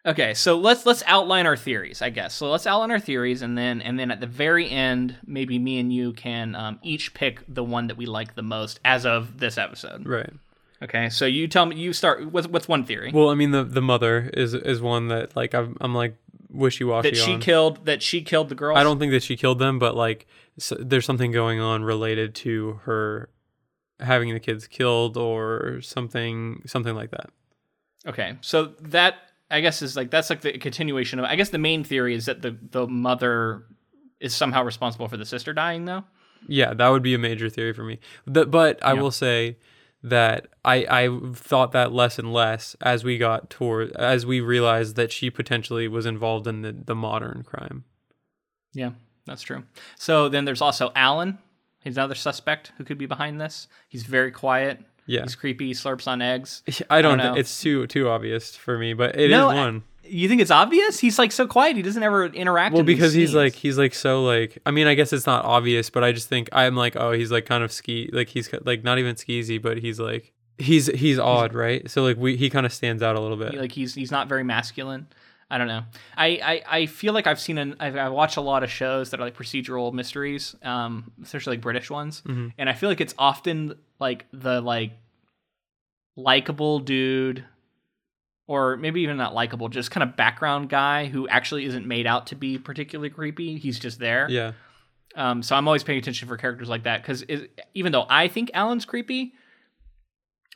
Okay, so let's let's outline our theories, I guess. So let's outline our theories, and then and then at the very end, maybe me and you can um, each pick the one that we like the most as of this episode. right Okay, so you tell me. You start. What's what's one theory? well i mean the the mother is is one that like i'm, I'm like wishy-washy that she on. killed. That she killed the girls. i don't think that she killed them but like s there's something going on related to her having the kids killed or something something like that Okay, so that I guess is like that's like the continuation of. I guess the main theory is that the the mother is somehow responsible for the sister dying, though. Yeah, that would be a major theory for me. The, but I Yeah. will say that I I thought that less and less as we got toward as we realized that she potentially was involved in the, the modern crime. Yeah, that's true. So then there's also Alan. He's another suspect who could be behind this. He's very quiet. Yeah. He's creepy. Slurps on eggs. I don't. know. thi- it's too too obvious for me, but it is No, I- one. You think it's obvious? He's like so quiet. He doesn't ever interact. Well, in because he's scenes. like he's like so like I mean I guess it's not obvious, but I just think I'm like oh he's like kind of ski like he's like not even skeezy, but he's like he's he's odd, right? So like we he kind of stands out a little bit. like he's he's not very masculine. I don't know. I, I, I feel like I've seen an I've, I've watched a lot of shows that are like procedural mysteries, um, especially like British ones, Mhm. and I feel like it's often like the like likable dude, or maybe even not likable, just kind of background guy who actually isn't made out to be particularly creepy. He's just there. Yeah. Um, so I'm always paying attention for characters like that because even though I think Alan's creepy,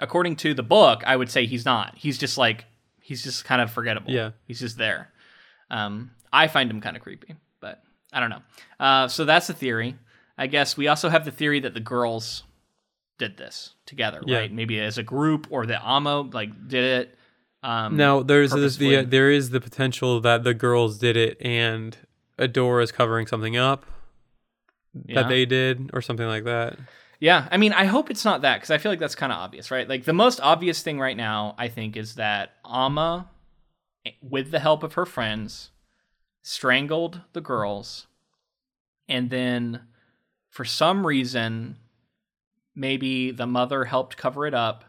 according to the book, I would say he's not. He's just like he's just kind of forgettable. Yeah. he's just there. Um, I find him kind of creepy, but I don't know. Uh, so that's the theory. I guess we also have the theory that the girls did this together, Yeah. right? Maybe as a group, or that Amma like did it. Um, Now there's this, the purposefully. there is the potential that the girls did it and Adora is covering something up yeah. that they did or something like that. Yeah, I mean, I hope it's not that because I feel like that's kind of obvious, right? Like the most obvious thing right now, I think, is that Amma, with the help of her friends, strangled the girls, and then for some reason, maybe the mother helped cover it up,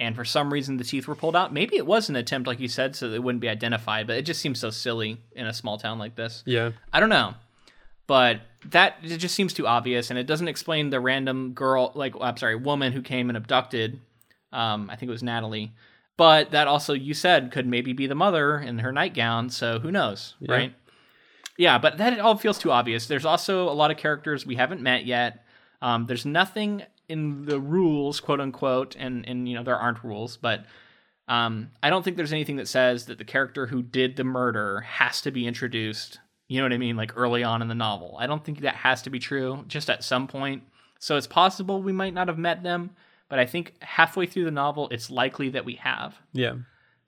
and for some reason the teeth were pulled out. Maybe it was an attempt, like you said, so they wouldn't be identified. But it just seems so silly in a small town like this. Yeah. I don't know. But that it just seems too obvious and it doesn't explain the random girl like I'm sorry, woman who came and abducted um I think it was Natalie. But that also you said could maybe be the mother in her nightgown, so who knows, Yeah. right? Yeah, but that all feels too obvious. There's also a lot of characters we haven't met yet. Um, there's nothing in the rules, quote unquote, and and you know there aren't rules, but um, I don't think there's anything that says that the character who did the murder has to be introduced. You know what I mean? Like early on in the novel. I don't think that has to be true. Just at some point. So it's possible we might not have met them, but I think halfway through the novel, it's likely that we have. Yeah.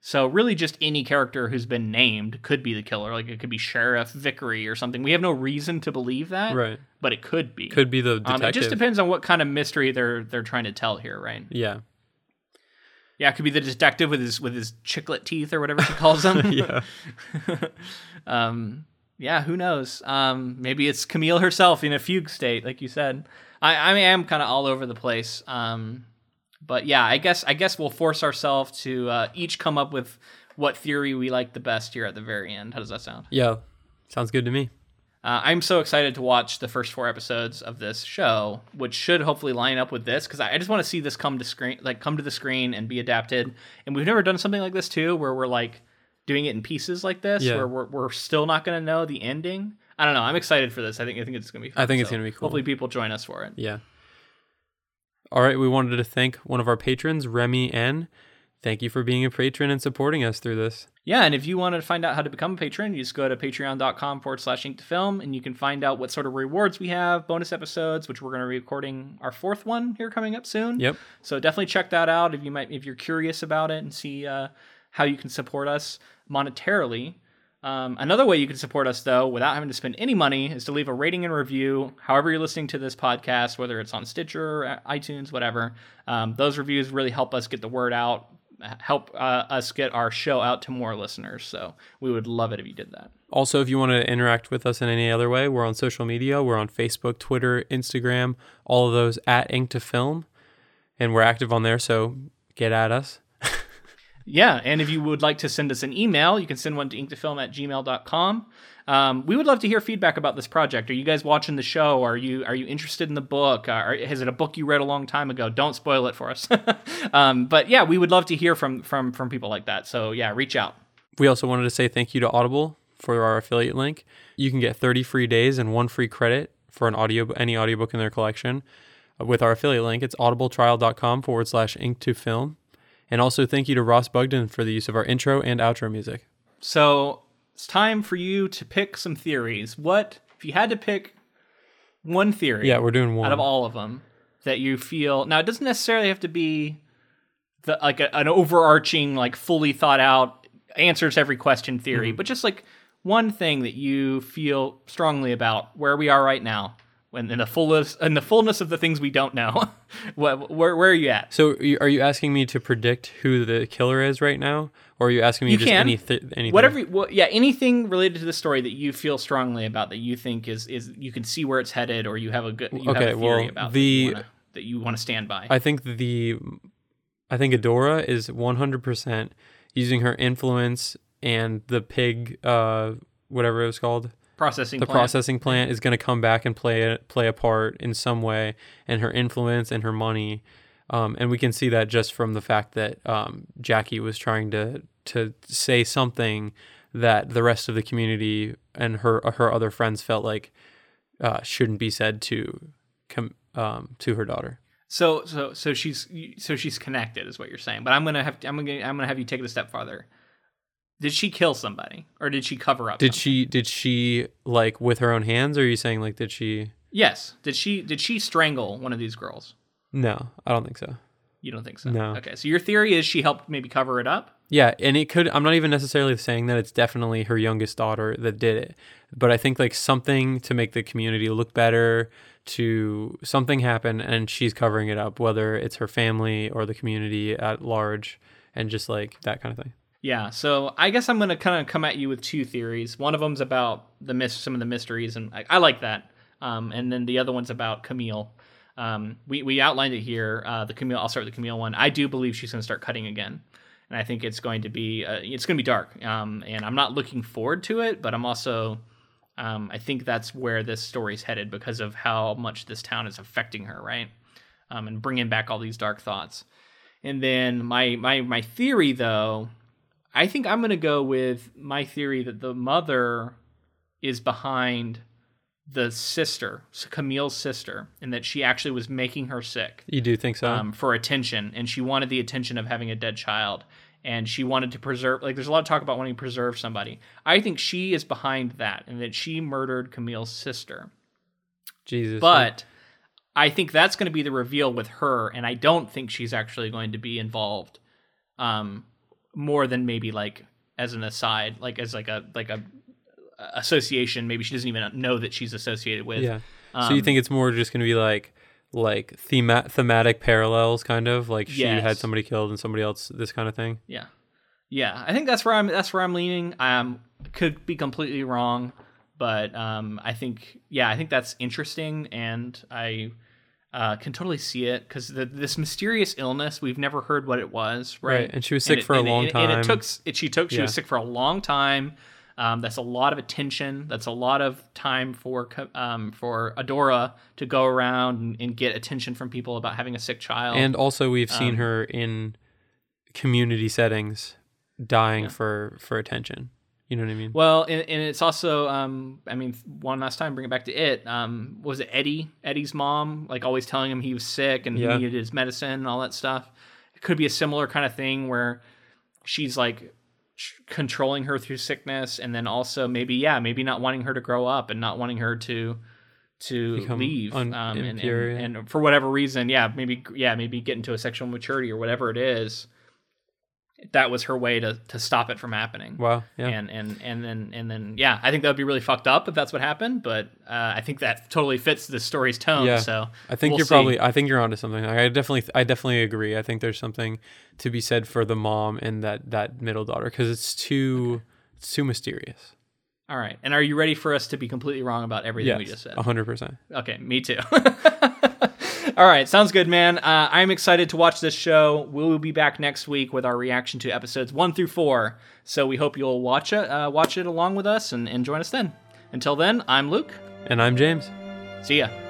So really, just any character who's been named could be the killer. Like it could be Sheriff Vickery or something. We have no reason to believe that, Right. but it could be. Could be the Um, detective. it just depends on what kind of mystery they're they're trying to tell here, right? yeah. Yeah, it could be the detective with his with his chiclet teeth or whatever she calls them. yeah. um, yeah, who knows? Um, maybe it's Camille herself in a fugue state, like you said. I I am kind of all over the place. Um, but yeah, I guess I guess we'll force ourselves to uh, each come up with what theory we like the best here at the very end. How does that sound? Yeah. Sounds good to me. Uh, I'm so excited to watch the first four episodes of this show, which should hopefully line up with this because I I just want to see this come to screen, like come to the screen and be adapted. And we've never done something like this too, where we're like doing it in pieces like this, Yeah. where we're, we're still not going to know the ending. I don't know. I'm excited for this. I think I think it's going to be. Fun. I think it's So gonna be cool. Hopefully, people join us for it. Yeah. All right, we wanted to thank one of our patrons, Remy N. Thank you for being a patron and supporting us through this. Yeah, and if you want to find out how to become a patron, you just go to patreon.com forward slash ink to film, and you can find out what sort of rewards we have, bonus episodes, which we're going to be recording our fourth one here coming up soon. Yep. So definitely check that out if you might if you're curious about it and see uh, how you can support us monetarily. Um, another way you can support us though without having to spend any money is to leave a rating and review however you're listening to this podcast whether it's on stitcher uh, itunes whatever um, those reviews really help us get the word out help uh, us get our show out to more listeners so we would love it if you did that Also, if you want to interact with us in any other way, we're on social media. We're on Facebook, Twitter, Instagram, all of those at Ink to Film. And we're active on there, so get at us. Yeah, and if you would like to send us an email, you can send one to inktofilm at gmail.com. Um, we would love to hear feedback about this project. Are you guys watching the show? Are you are you interested in the book? Are, is it a book you read a long time ago? Don't spoil it for us. um, but yeah, we would love to hear from from from people like that. So yeah, reach out. We also wanted to say thank you to Audible for our affiliate link. You can get 30 free days and one free credit for an audio any audiobook in their collection uh, with our affiliate link. It's audibletrial.com forward slash ink to film. And also thank you to Ross Bugden for the use of our intro and outro music. So it's time for you to pick some theories. What if you had to pick one theory? Yeah, we're doing one out of all of them that you feel. Now it doesn't necessarily have to be the like a, an overarching, like fully thought out answers every question theory, Mm-hmm. but just like one thing that you feel strongly about where we are right now. When in the fullness in the fullness of the things we don't know, where, where where are you at? So are you asking me to predict who the killer is right now, or are you asking me You just can. any th- anything? Whatever, well, yeah, anything related to the story that you feel strongly about that you think is is you can see where it's headed, or you have a good you have Okay, a theory well, about the- that you wanna, that you want to stand by. I think the I think Adora is 100% using her influence and the pig uh whatever it was called processing the plant. processing plant is going to come back and play a, play a part in some way and her influence and her money um, and we can see that just from the fact that um, Jackie was trying to to say something that the rest of the community and her her other friends felt like uh, shouldn't be said to com- um, to her daughter. So so so she's so she's connected is what you're saying. But I'm gonna have I'm gonna I'm gonna have you take it a step farther. Did she kill somebody or did she cover up? Did something? she did she like with her own hands or are you saying like did she Yes. Did she did she strangle one of these girls? No, I don't think so. You don't think so? No. Okay. So your theory is she helped maybe cover it up. Yeah, and it could I'm not even necessarily saying that it's definitely her youngest daughter that did it. But I think like something to make the community look better, to something happen and she's covering it up, whether it's her family or the community at large and just like that kind of thing. Yeah, so I guess I'm gonna kind of come at you with two theories. One of them's about the mis- some of the mysteries, and I, I like that. Um, and then the other one's about Camille. Um, we we outlined it here. Uh, the Camille. I'll start with the Camille one. I do believe she's gonna start cutting again, and I think it's going to be uh, it's gonna be dark. Um, and I'm not looking forward to it, but I'm also um, I think that's where this story's headed because of how much this town is affecting her, right? Um, and bringing back all these dark thoughts. And then my my my theory though I think I'm going to go with my theory that the mother is behind the sister, Camille's sister, and that she actually was making her sick You do think so? um, for attention, and she wanted the attention of having a dead child, and she wanted to preserve. Like, there's a lot of talk about wanting to preserve somebody. I think she is behind that, and that she murdered Camille's sister. Jesus. But I think that's going to be the reveal with her, and I don't think she's actually going to be involved, um, more than maybe like as an aside, like as like a like a association. Maybe she doesn't even know that she's associated with. yeah. so you um, think it's more just going to be like like thema- thematic parallels kind of like she had somebody killed and somebody else this kind of thing? Yeah, yeah. I think that's where I'm. That's where I'm leaning. Um, could be completely wrong, but um, I think yeah, I think that's interesting, and I uh, can totally see it because this mysterious illness we've never heard what it was, right? Right, and she was sick it- for a and it- long and it time. took it. She took. She was sick for a long time. Um, that's a lot of attention. That's a lot of time for um, for Adora to go around and, and get attention from people about having a sick child. And also we've seen Um, her in community settings dying Yeah. for for attention. You know what I mean? Well, and, and it's also, um, I mean, one last time, bring it back to it. Um, was it Eddie? Eddie's mom, like always telling him he was sick and Yeah. he needed his medicine and all that stuff. It could be a similar kind of thing where she's like tr- controlling her through sickness, and then also maybe, yeah, maybe not wanting her to grow up and not wanting her to to Become leave, un- um, and, and, and for whatever reason, yeah, maybe, yeah, maybe get into a sexual maturity or whatever it is. That was her way to to stop it from happening Wow. Yeah. and and and then and then yeah, I think that would be really fucked up if that's what happened. But uh, I think that totally fits the story's tone. Yeah. So I think we'll you're see. probably. I think you're onto something. I definitely. I definitely agree. I think there's something to be said for the mom and that that middle daughter because it's too. It's too mysterious. all right. And are you ready for us to be completely wrong about everything we just Yes. said? hundred percent. Okay, me too. All right, sounds good, man. Uh, I'm excited to watch this show. We will be back next week with our reaction to episodes one through four. So we hope you'll watch it, uh, watch it along with us, and, and join us then. Until then, I'm Luke. And I'm James. See ya.